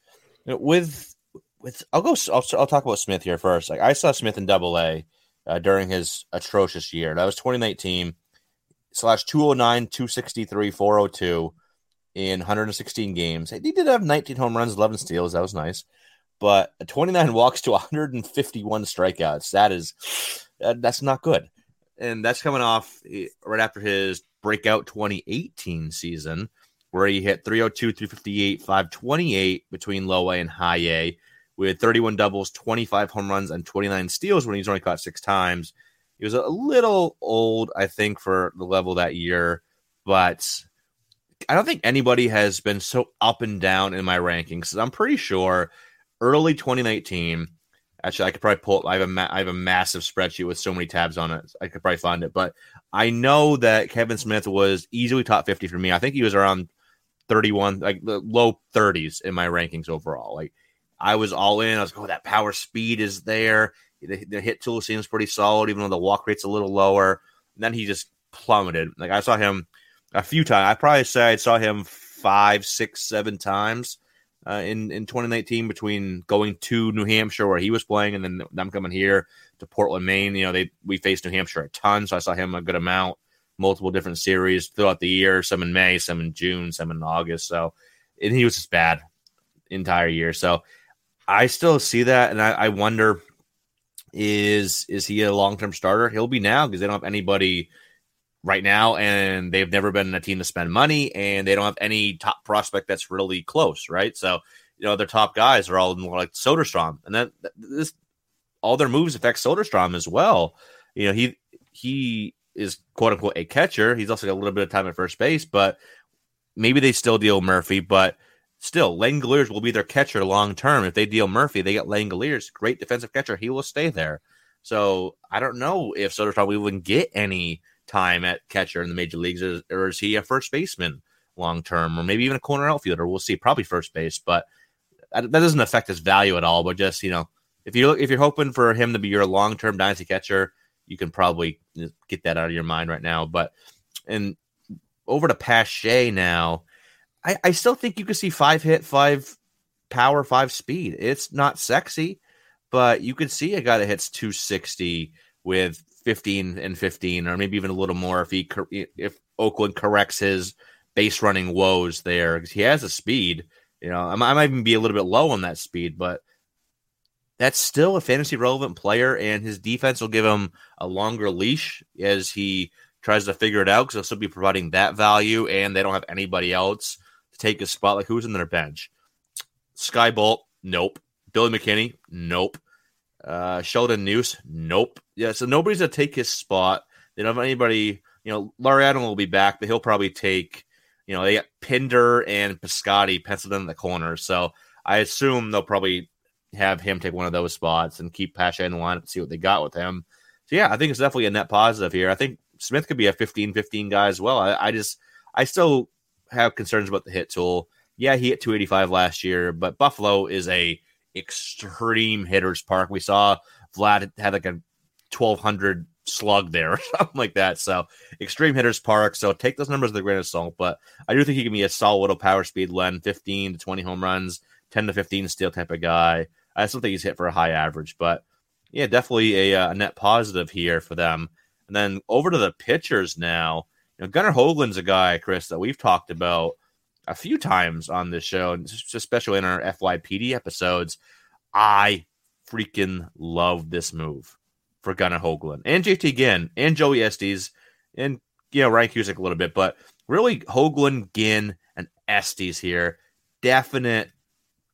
with with I'll go. I'll, I'll talk about Smith here first. Like I saw Smith in Double A uh, during his atrocious year. That was 2019 slash 209, 263, 402 in 116 games. He did have 19 home runs, 11 steals. That was nice. But 29 walks to 151 strikeouts. That is, that's not good. And that's coming off eh, right after his breakout 2018 season, where he hit 302, 358, 528 between low A and high A with 31 doubles, 25 home runs, and 29 steals when he's only caught six times. He was a little old, I think, for the level that year, but I don't think anybody has been so up and down in my rankings. I'm pretty sure early 2019. Actually, I could probably pull. I have a ma- I have a massive spreadsheet with so many tabs on it. I could probably find it, but I know that Kevin Smith was easily top 50 for me. I think he was around 31, like the low 30s in my rankings overall. Like I was all in. I was like, oh, that power speed is there. The, the, hit tool seems pretty solid, even though the walk rate's a little lower. And then he just plummeted. Like I saw him a few times. I probably say I saw him five, six, seven times uh, in in 2019 between going to New Hampshire where he was playing and then them coming here to Portland, Maine. You know, they we faced New Hampshire a ton, so I saw him a good amount, multiple different series throughout the year. Some in May, some in June, some in August. So, and he was just bad entire year. So I still see that, and I, I wonder is is he a long term starter? He'll be now because they don't have anybody right now, and they've never been a team to spend money, and they don't have any top prospect that's really close, right? So you know their top guys are all like Soderstrom, and then this all their moves affect Soderstrom as well. You know he he is quote unquote a catcher. He's also got a little bit of time at first base, but maybe they still deal Murphy, but still, Langeliers will be their catcher long term. If they deal Murphy, they get Langeliers, great defensive catcher. He will stay there. So I don't know if Soderstrom we will even get any time at catcher in the major leagues, or, or is he a first baseman long term, or maybe even a corner outfielder? We'll see. Probably first base, but that doesn't affect his value at all. But just you know, if you if you're hoping for him to be your long term dynasty catcher, you can probably get that out of your mind right now. But and over to Pache now I, I still think you could see five hit, five power, five speed. It's not sexy, but you could see a guy that hits 260 with 15 and 15, or maybe even a little more if he if Oakland corrects his base running woes there because he has a speed. You know, I might even be a little bit low on that speed, but that's still a fantasy relevant player, and his defense will give him a longer leash as he tries to figure it out because he'll still be providing that value, and they don't have anybody else to take his spot. Like who's in their bench? Skye Bolt, nope. Billy McKinney, nope. Uh, Sheldon Neuse, nope. Yeah, so nobody's gonna take his spot. They don't have anybody. You know, Laureano will be back, but he'll probably take. You know, they got Pinder and Piscotty penciled in the corner, so I assume they'll probably have him take one of those spots and keep Pache in the line to see what they got with him. So yeah, I think it's definitely a net positive here. I think Smith could be a 15-15 guy as well. I, I just I still have concerns about the hit tool. Yeah, he hit 285 last year, but Buffalo is a extreme hitters park. We saw Vlad had like a 1200 slug there or something like that. So extreme hitters park. So take those numbers with a grain of salt. But I do think he can be a solid little power speed Len, 15 to 20 home runs, 10 to 15 steal type of guy. I still think he's hit for a high average, but yeah, definitely a, uh, a net positive here for them. And then over to the pitchers now. You know, Gunnar Hoglund's a guy, Chris, that we've talked about a few times on this show, and especially in our FYPD episodes. I freaking love this move for Gunnar Hoglund and JT Ginn and Joey Estes and you know Ryan Cusick a little bit, but really Hoglund, Ginn, and Estes here. Definite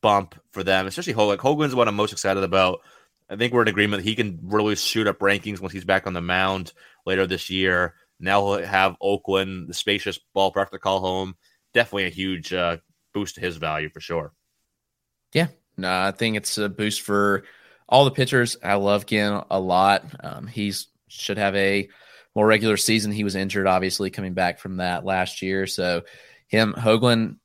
bump for them, especially Hoglund. Hoglund's what I'm most excited about. I think we're in agreement he can really shoot up rankings once he's back on the mound later this year. Now he'll have Oakland, the spacious ballpark to call home. Definitely a huge uh, boost to his value for sure. Yeah, no, I think it's a boost for all the pitchers. I love Ginn a lot. Um, he's should have a more regular season. He was injured, obviously, coming back from that last year. So him, Hoglund,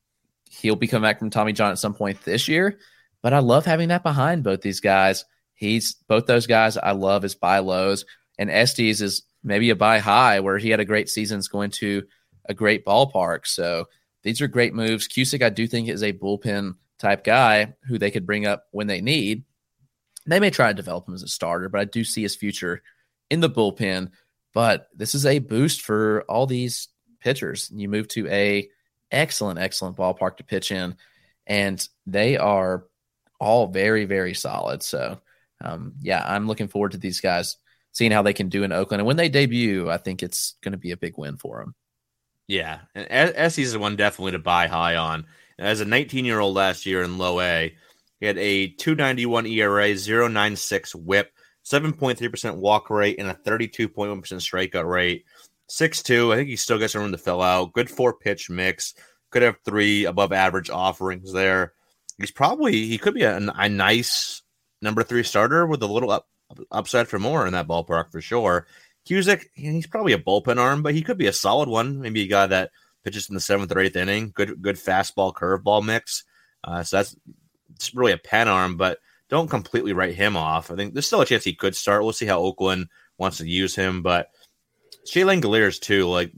he'll be coming back from Tommy John at some point this year. But I love having that behind both these guys. He's both those guys I love as buy lows. And Estes is maybe a buy high where he had a great season is going to a great ballpark. So these are great moves. Cusick, I do think, is a bullpen type guy who they could bring up when they need. They may try to develop him as a starter, but I do see his future in the bullpen. But this is a boost for all these pitchers. You move to a excellent, excellent ballpark to pitch in, and they are all very, very solid. So, um, yeah, I'm looking forward to these guys seeing how they can do in Oakland. And when they debut, I think it's going to be a big win for them. Yeah, and Estes's the one definitely to buy high on. As a 19 year old last year in low A, he had a 291 ERA, 096 whip, 7.3% walk rate, and a 32.1% strikeout rate. 6'2. I think he still got some room to fill out. Good four pitch mix. Could have three above average offerings there. He's probably, he could be a, a nice number three starter with a little up, upside for more in that ballpark for sure. Cusick, he's probably a bullpen arm, but he could be a solid one. Maybe a guy that pitches in the seventh or eighth inning. Good, good fastball curveball mix. Uh, so that's it's really a pen arm, but don't completely write him off. I think there's still a chance he could start. We'll see how Oakland wants to use him, but Shea Langeliers too. Like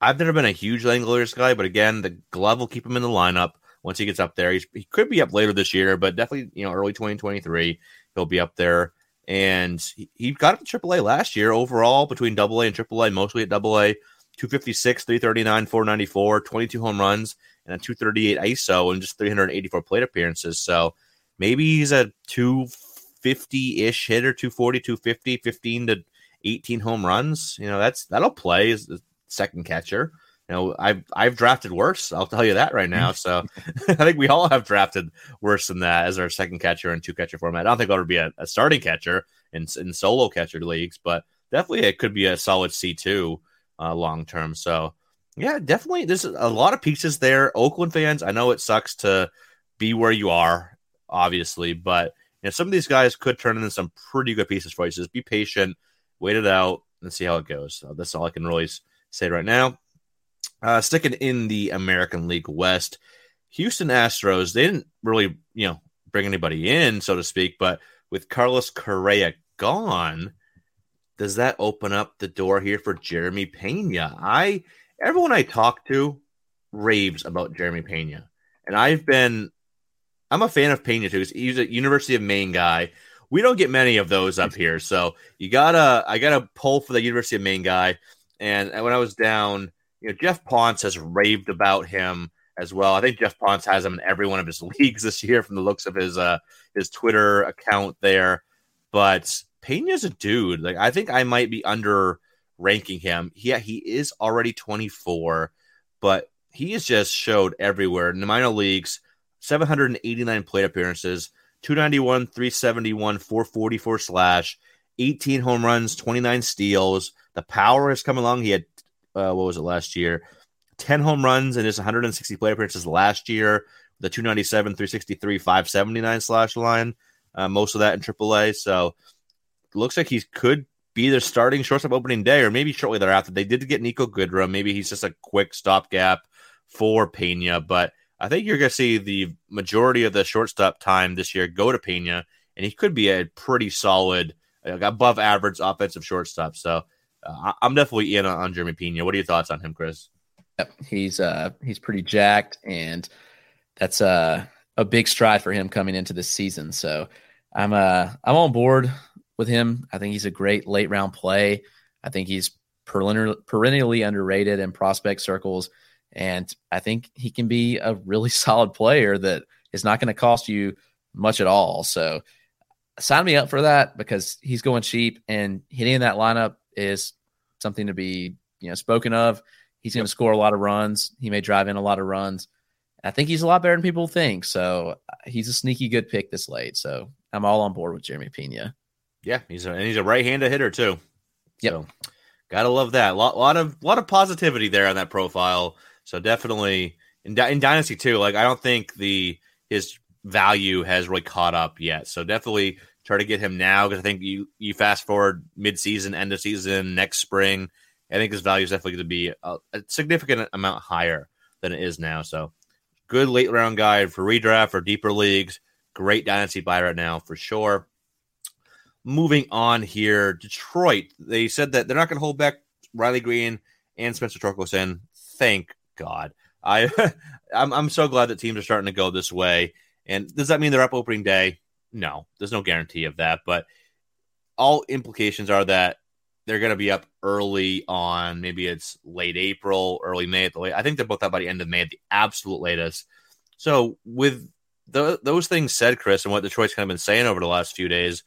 I've never been a huge Langeliers guy, but again, the glove will keep him in the lineup once he gets up there. He's, he could be up later this year, but definitely you know early 2023 he'll be up there. And he, got up to AAA last year overall between AA and AAA, mostly at AA. 256, 339, 494, 22 home runs, and a 238 ISO, and just 384 plate appearances. So maybe he's a 250 ish hitter, 240, 250, 15 to 18 home runs. You know, that's that'll play as the second catcher. You know, I've I've drafted worse. I'll tell you that right now. So I think we all have drafted worse than that as our second catcher in two catcher format. I don't think I'll ever be a, a starting catcher in in solo catcher leagues, but definitely it could be a solid C two uh, long term. So yeah, definitely. There's a lot of pieces there. Oakland fans, I know it sucks to be where you are, obviously, but you know, some of these guys could turn into some pretty good pieces for you. So just be patient, wait it out, and see how it goes. So that's all I can really say right now. Uh, sticking in the American League West, Houston Astros, they didn't really, you know, bring anybody in, so to speak, but with Carlos Correa gone, does that open up the door here for Jeremy Pena? I everyone I talk to raves about Jeremy Pena, and I've been I'm a fan of Pena too. He's a University of Maine guy. We don't get many of those up here, so you gotta I gotta pull for the University of Maine guy. And when I was down, you know, Jeff Ponce has raved about him as well. I think Jeff Ponce has him in every one of his leagues this year from the looks of his uh his Twitter account there. But Pena's a dude. Like I think I might be under ranking him. Yeah, he is already 24, but he has just showed everywhere in the minor leagues. 789 plate appearances, 291, 371, 444 slash, 18 home runs, 29 steals. The power has come along. He had uh, what was it last year? 10 home runs and just 160 plate appearances last year. The 297, 363, 579 slash line. Uh, most of that in AAA. So looks like he could be either starting shortstop opening day or maybe shortly thereafter. They did get Niko Goodrum. Maybe he's just a quick stopgap for Pena, but I think you're going to see the majority of the shortstop time this year go to Pena, and he could be a pretty solid, above average offensive shortstop. So uh, I'm definitely in on, on Jeremy Pena. What are your thoughts on him, Chris? Yep, he's uh he's pretty jacked, and that's uh, a big stride for him coming into this season. So I'm uh I'm on board with him. I think he's a great late round play. I think he's perennially underrated in prospect circles. And I think he can be a really solid player that is not going to cost you much at all. So sign me up for that because he's going cheap and hitting in that lineup is something to be, you know, spoken of. He's going to score a lot of runs. He may drive in a lot of runs. I think he's a lot better than people think. So uh, he's a sneaky good pick this late. So I'm all on board with Jeremy Pena. Yeah, he's a and he's a right-handed hitter too. Yep. So gotta love that. A lot, lot of lot of positivity there on that profile. So definitely in, in Dynasty too. Like I don't think the his value has really caught up yet. So definitely try to get him now because I think you you fast forward mid-season, end of season, next spring. I think his value is definitely going to be a, a, significant amount higher than it is now. So good late round guy for redraft for deeper leagues. Great dynasty buy right now for sure moving on here, Detroit, they said that they're not going to hold back Riley Greene and Spencer Torkelson. Thank God. I I'm, I'm so glad that teams are starting to go this way. And does that mean they're up opening day? No, there's no guarantee of that. But all implications are that they're going to be up early on. Maybe it's late April, early May at the late. I think they're both up by the end of May at the absolute latest. So with the, those things said, Chris, and what Detroit's kind of been saying over the last few days,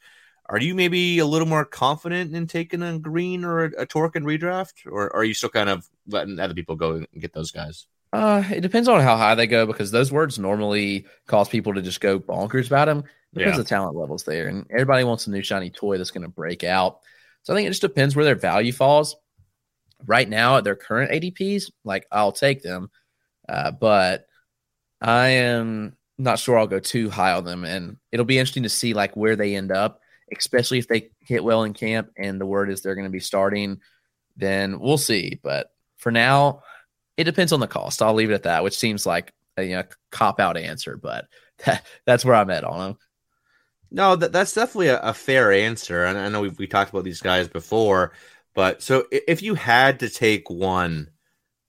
are you maybe a little more confident in taking a Greene or a, a Tork and redraft, or are you still kind of letting other people go and get those guys? Uh, it depends on how high they go because those words normally cause people to just go bonkers about them because Yeah. the talent levels there, and everybody wants a new shiny toy that's going to break out. So I think it just depends where their value falls. Right now, at their current ADPs, like I'll take them, uh, but I am not sure I'll go too high on them, and it'll be interesting to see like where they end up, especially if they hit well in camp and the word is they're going to be starting. Then we'll see, but for now, it depends on the cost. I'll leave it at that, which seems like a you know, cop out answer, but that, that's where I'm at on them. No, that, that's definitely a, a fair answer. And I know we've we talked about these guys before, but so if you had to take one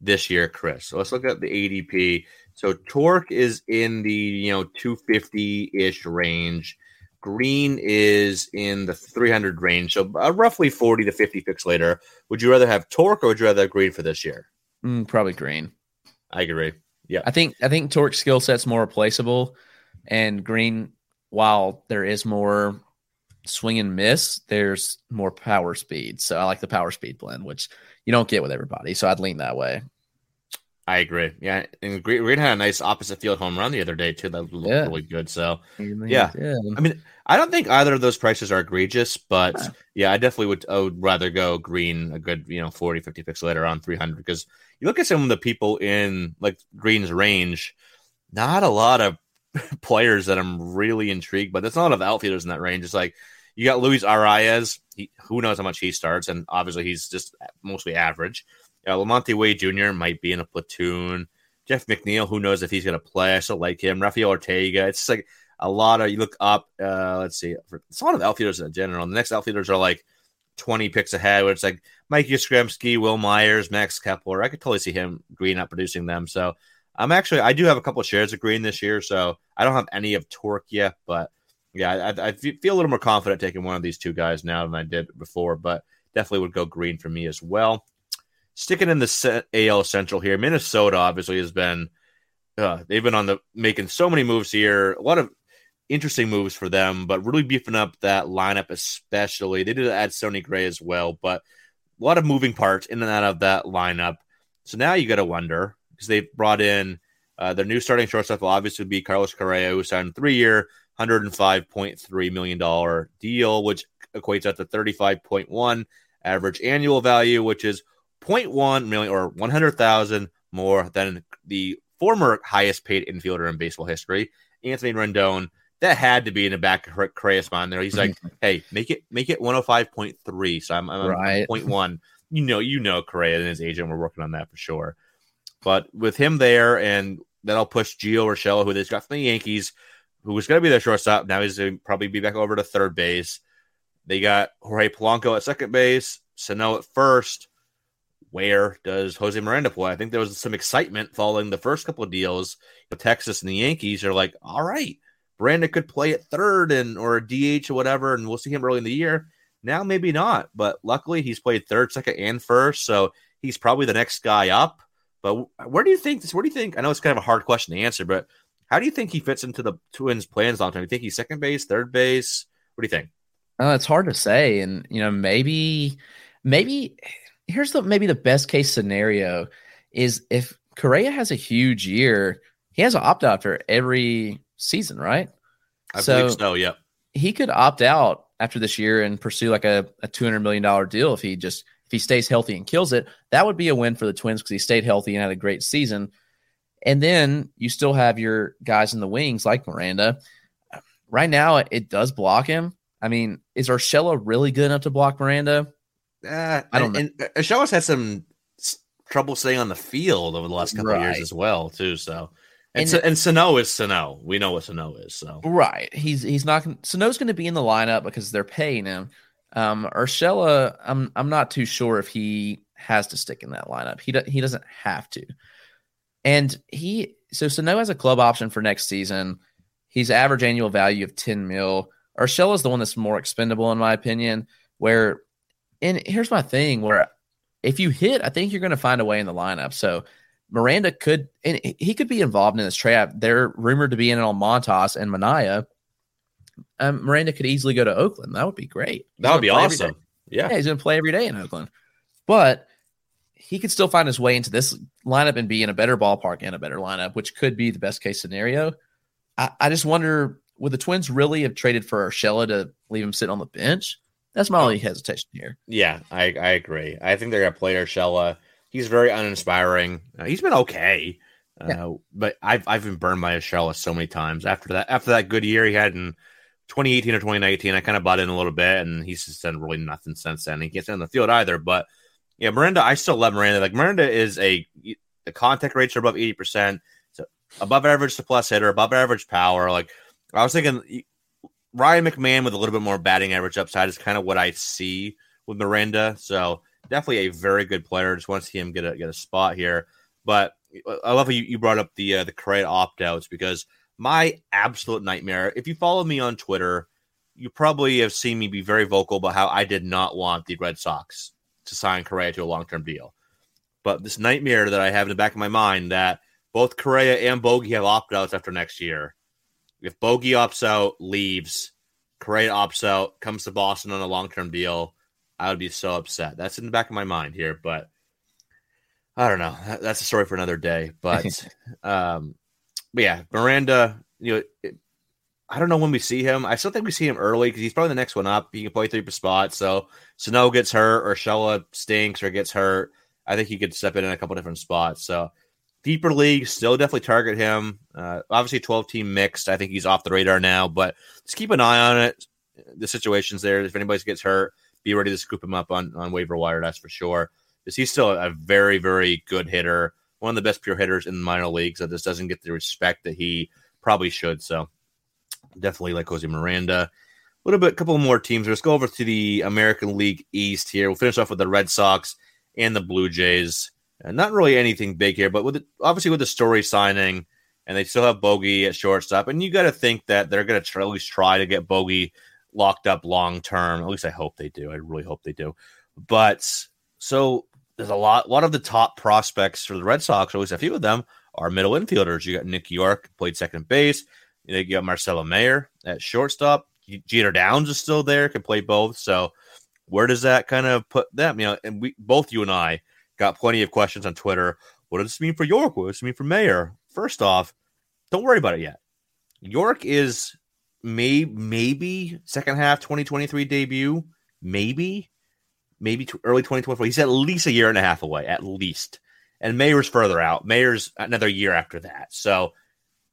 this year, Chris, so let's look at the ADP. So Tork is in the you know 250 ish range. Greene is in the 300 range, so uh, roughly 40 to 50 picks later. Would you rather have Tork or would you rather have Greene for this year? Mm, probably Greene. I agree. Yeah, I think I think Tork's skill set's more replaceable, and Greene, while there is more swing and miss, there's more power speed. So I like the power speed blend, which you don't get with everybody. So I'd lean that way. I agree. Yeah, and Greene, had a nice opposite field home run the other day too. That looked Yeah. really good. So Yeah. I mean, I don't think either of those prices are egregious, but No. yeah, I definitely would, I would rather go Greene a good, you know, 40, 50 picks later on 300 because you look at some of the people in like Greene's range, not a lot of players that I'm really intrigued, but there's not a lot of outfielders in that range. It's like you got Luis Arraez, he, who knows how much he starts, and obviously he's just mostly average. Uh, Lamonte Wade Jr. might be in a platoon. Jeff McNeil, who knows if he's going to play? I still like him. Rafael Ortega. It's like a lot of you look up. Uh, let's see, it's a lot of outfielders in general. The next outfielders are like twenty picks ahead. Where it's like Mike Yastrzemski, Wil Myers, Max Kepler. I could totally see him Greene up producing them. So I'm actually I do have a couple of shares of Greene this year. So I don't have any of Tork yet, but yeah, I, I feel a little more confident taking one of these two guys now than I did before. But definitely would go Greene for me as well. Sticking in the AL Central here, Minnesota obviously has been uh, they've been on the making so many moves here. A lot of interesting moves for them, but really beefing up that lineup, especially. They did add Sonny Gray as well, but a lot of moving parts in and out of that lineup. So now you got to wonder because they brought in uh, their new starting shortstop will obviously be Carlos Correa, who signed a three year, $105.3 million deal, which equates out to 35.1 average annual value, which is 0.1 million or 100,000 more than the former highest paid infielder in baseball history, Anthony Rendon. That had to be in the back of Correa's mind there. He's like, hey, make it make it 105.3. So I'm, I'm Right. 0.1. You know, you know Correa and his agent were working on that for sure. But with him there, and that'll push Gio Urshela, who they've got from the Yankees, who was going to be their shortstop. Now he's going to probably be back over to third base. They got Jorge Polanco at second base, Sano at first. Where does Jose Miranda play? I think there was some excitement following the first couple of deals. Know, Texas and the Yankees are like, all right, Miranda could play at third and or a DH or whatever, and we'll see him early in the year. Now maybe not, but luckily he's played third, second, and first, so he's probably the next guy up. But where do you think this? Where do you think? I know it's kind of a hard question to answer, but how do you think he fits into the Twins' plans long term? Do you think he's second base, third base? What do you think? Uh, it's hard to say, and you know, maybe, maybe here's the maybe the best case scenario is if Correa has a huge year, he has an opt out for every season, right? I So- believe so. Yep. He could opt out after this year and pursue like a, a two hundred million dollar deal if he just he stays healthy and kills it. That would be a win for the Twins because he stayed healthy and had a great season. And then you still have your guys in the wings like Miranda. Right now, it does block him. I mean, is Urshela really good enough to block Miranda? Uh, I don't and, And Urshela's had some trouble staying on the field over the last couple of years as well, too. So, and And- and Sano is Sano. We know what Sano is. So, Right. He's he's not Sano's going to be in the lineup because they're paying him. Um, Urshela, I'm I'm not too sure if he has to stick in that lineup. He do, he doesn't have to. And he so Sano has a club option for next season. He's average annual value of 10 mil. Urshela is the one that's more expendable, in my opinion. Where, and here's my thing where if you hit, I think you're going to find a way in the lineup. So Miranda could, and he could be involved in this trap. They're rumored to be in it on Montas and Manaea. Um, Miranda could easily go to Oakland. That would be great. He's that would be awesome. Yeah. yeah, he's going to play every day in Oakland. But he could still find his way into this lineup and be in a better ballpark and a better lineup, which could be the best case scenario. I, I just wonder would the Twins really have traded for Urshela to leave him sit on the bench? That's my only hesitation here. Yeah, I, I agree. I think they're going to play Urshela. He's very uninspiring. Uh, he's been okay, uh, yeah. but I've I've been burned by Urshela so many times. After that, after that good year he had in 2018 or 2019, I kind of bought in a little bit, and he's just done really nothing since then. He can't stay on the field either, but yeah, Miranda, I still love Miranda. Like Miranda is a the contact rates are above eighty percent, so above average to plus hitter, above average power. Like I was thinking, Ryan McMahon with a little bit more batting average upside is kind of what I see with Miranda. So definitely a very good player. Just want to see him get a get a spot here. But I love how you, you brought up the uh, the Correa opt outs because my absolute nightmare. If you follow me on Twitter, you probably have seen me be very vocal about how I did not want the Red Sox to sign Correa to a long term deal. But this nightmare that I have in the back of my mind that both Correa and Bogey have opt outs after next year. If Bogey opts out, leaves, Correa opts out, comes to Boston on a long term deal, I would be so upset. That's in the back of my mind here, but I don't know. That's a story for another day. But, um, but yeah, Miranda, you know, I don't know when we see him. I still think we see him early because he's probably the next one up. He can play three spots. So Snow gets hurt or Shella stinks or gets hurt. I think he could step in in a couple different spots. So deeper league, still definitely target him. Uh, obviously, 12 team mixed. I think he's off the radar now, but just keep an eye on it. The situation's there. If anybody gets hurt, be ready to scoop him up on, on waiver wire. That's for sure. Because he's still a very, very good hitter. One of the best pure hitters in the minor leagues that just doesn't get the respect that he probably should. So definitely like Jose Miranda. A little bit, a couple more teams. Let's go over to the American League East here. We'll finish off with the Red Sox and the Blue Jays. And not really anything big here, but with the, obviously with the story signing, and they still have Bogey at shortstop, and you got to think that they're going to at least try to get Bogey locked up long term. At least I hope they do. I really hope they do. But so there's a lot, lot of the top prospects for the Red Sox, or at least a few of them, are middle infielders. You got Nick Yorke, played second base. You got Marcelo Mayer at shortstop. Jeter Downs is still there, can play both. So where does that kind of put them? You know, and we both you and I got plenty of questions on Twitter. What does this mean for Yorke? What does this mean for Mayer? First off, don't worry about it yet. Yorke is may maybe second half 2023 debut, maybe, maybe early 2024. He's at least a year and a half away, at least. And Mayer's further out. Mayer's another year after that. So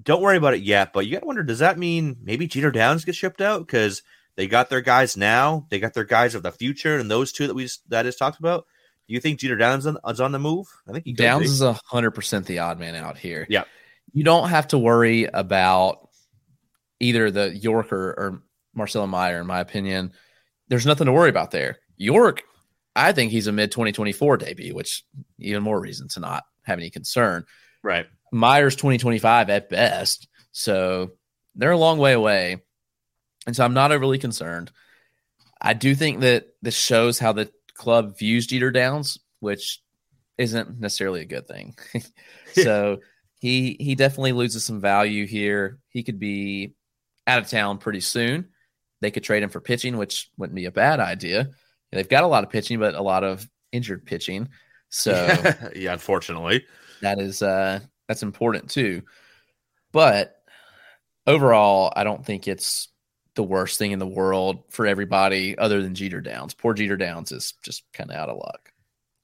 don't worry about it yet, but you got to wonder does that mean maybe Jeter Downs gets shipped out because they got their guys now, they got their guys of the future, and those two that we just, that is talked about. Do you think Jeter Downs is on the move? I think he Downs be. is a hundred percent the odd man out here. Yeah, you don't have to worry about either the Yorker or Marcelo Mayer. In my opinion, there's nothing to worry about there. Yorke, I think he's a mid 2024 debut, which even more reason to not have any concern. Right. Myers 2025 at best. So they're a long way away. And so I'm not overly concerned. I do think that this shows how the club views Jeter Downs, which isn't necessarily a good thing. so he he definitely loses some value here. He could be out of town pretty soon. They could trade him for pitching, which wouldn't be a bad idea. They've got a lot of pitching, but a lot of injured pitching. So yeah, unfortunately, that is uh that's important too. But overall, I don't think it's the worst thing in the world for everybody other than Jeter Downs. Poor Jeter Downs is just kind of out of luck.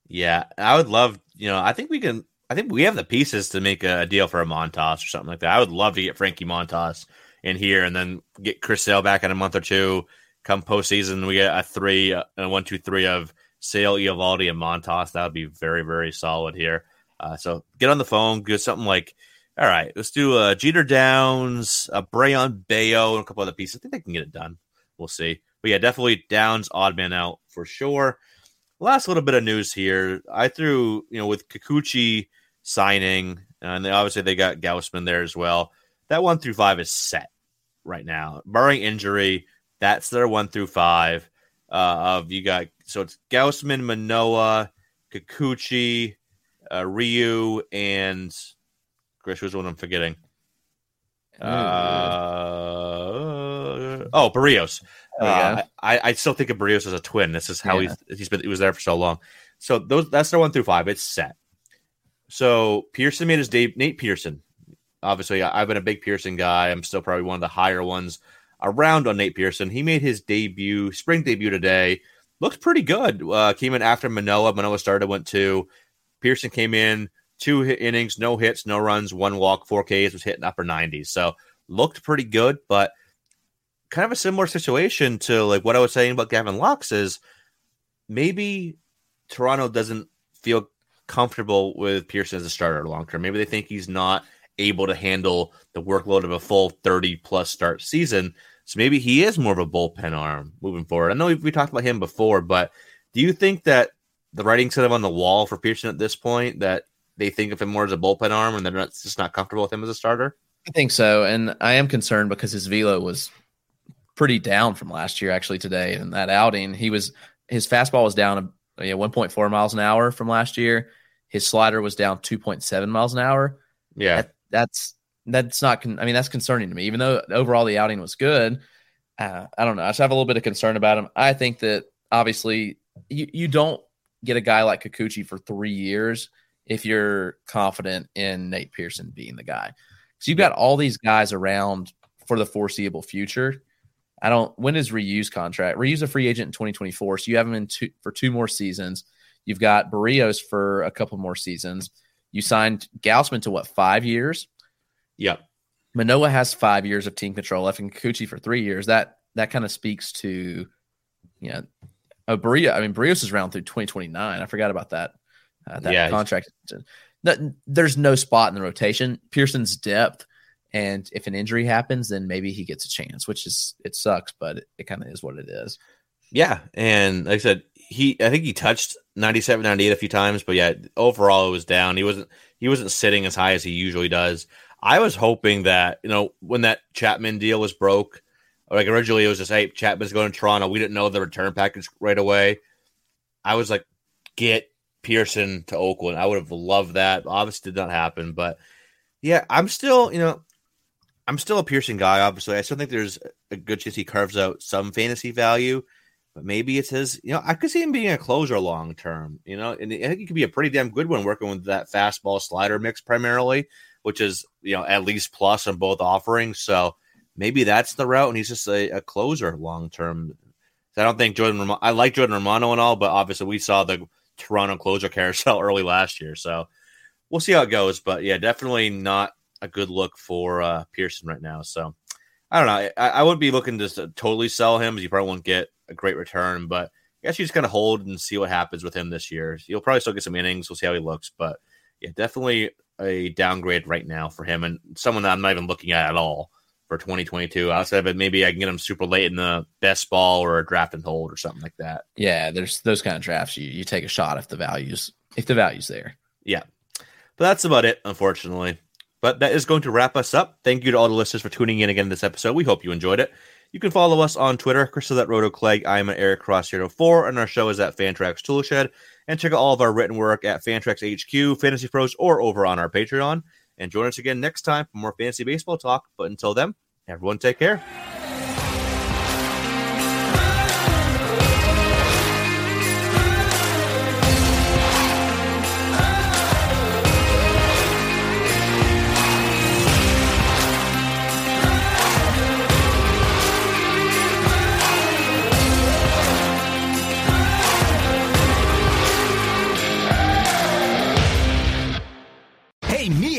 Yeah, I would love, you know, I think we can I think we have the pieces to make a, deal for a Montas or something like that. I would love to get Frankie Montas in here and then get Chris Sale back in a month or two. Come postseason, we get a three, uh, a one, two, three of Sale, Eovaldi, and Montas. That would be very, very solid here. Uh, so get on the phone, do something like, all right, let's do a Jeter Downs, uh, a Brayan Bello, and a couple other pieces. I think they can get it done. We'll see. But yeah, definitely Downs, odd man out for sure. Last little bit of news here. I threw, you know, with Kikuchi signing, and they, obviously they got Gausman there as well. That one through five is set. right now. Barring injury, that's their one through five. Uh, of you got so it's Gausman, Manoah, Kikuchi, uh, Ryu, and Chris. Who's the one I'm forgetting? Uh, oh, Berrios. Uh, I, I still think of Berrios as a twin. This is how yeah. he's he's been he was there for so long. So those that's their one through five. It's set. So Pearson made his debut. Nate Pearson. Obviously, I've been a big Pearson guy. I'm still probably one of the higher ones around on Nate Pearson. He made his debut, spring debut today. Looked pretty good. Uh, came in after Manoah. Manoah started, went two. Pearson came in, two innings, no hits, no runs, one walk, four Ks, was hitting upper 90s. So looked pretty good, but kind of a similar situation to like what I was saying about Gavin Lux is maybe Toronto doesn't feel comfortable with Pearson as a starter long term. Maybe they think he's not able to handle the workload of a full 30 plus start season. So maybe he is more of a bullpen arm moving forward. I know we, we talked about him before, but do you think that the writing set of on the wall for Pearson at this point that they think of him more as a bullpen arm and they're not, just not comfortable with him as a starter? I think so. And I am concerned because his velo was pretty down from last year, actually, today. In that outing, he was his fastball was down you know, 1.4 miles an hour from last year. His slider was down 2.7 miles an hour. Yeah. That, that's that's not. Con- I mean, that's concerning to me. Even though overall the outing was good, uh, I don't know. I just have a little bit of concern about him. I think that obviously you you don't get a guy like Kikuchi for three years if you're confident in Nate Pearson being the guy. So you've got all these guys around for the foreseeable future. I don't. When is Ryu's contract? Ryu's a free agent in 2024, so you have him in two, for two more seasons. You've got Berrios for a couple more seasons. You signed Gausman to what five years? Yep. Manoah has five years of team control left, and Kikuchi for three years. That that kind of speaks to, you know, oh, Berea. I mean, Berrios is around through 2029. I forgot about that. Uh, that yeah, contract. There's no spot in the rotation. Pearson's depth, and if an injury happens, then maybe he gets a chance, which is it sucks, but it, it kind of is what it is. Yeah, and like I said, he I think he touched 97, 98 a few times, but yeah, overall it was down. He wasn't he wasn't sitting as high as he usually does. I was hoping that you know when that Chapman deal was broke, like originally it was just hey Chapman's going to Toronto. We didn't know the return package right away. I was like, get Pearson to Oakland. I would have loved that. Obviously, did not happen, but yeah, I'm still you know I'm still a Pearson guy. Obviously, I still think there's a good chance he carves out some fantasy value but maybe it's his. You know, I could see him being a closer long term. You know, and I think he could be a pretty damn good one working with that fastball slider mix primarily, which is you know at least plus on both offerings. So maybe that's the route, and he's just a, a closer long term. I don't think Jordan. Rom- I like Jordan Romano and all, but obviously we saw the Toronto closer carousel early last year, so we'll see how it goes. But yeah, definitely not a good look for uh, Pearson right now. So I don't know. I, I wouldn't be looking to totally sell him, you probably won't get a great return. But I guess you just kind of hold and see what happens with him this year. You'll probably still get some innings. We'll see how he looks. But yeah, definitely a downgrade right now for him and someone that I'm not even looking at at all for 2022. Outside of it, maybe I can get him super late in the best ball or a draft and hold or something like that. Yeah, there's those kind of drafts. You you take a shot if the values if the value's there. Yeah, but that's about it, unfortunately. But that is going to wrap us up. Thank you to all the listeners for tuning in again this episode. We hope you enjoyed it. You can follow us on Twitter. Chris is at Roto Clegg. I am at EricCross04, and our show is at Fantrax Toolshed. And check out all of our written work at Fantrax HQ, Fantasy Pros, or over on our Patreon. And join us again next time for more fantasy baseball talk. But until then, everyone take care.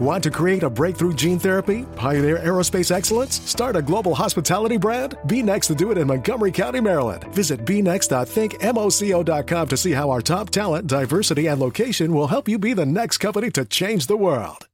Want to create a breakthrough gene therapy? Pioneer aerospace excellence? Start a global hospitality brand? Be next to do it in Montgomery County, Maryland. Visit bnext.thinkmoco.com to see how our top talent, diversity, and location will help you be the next company to change the world.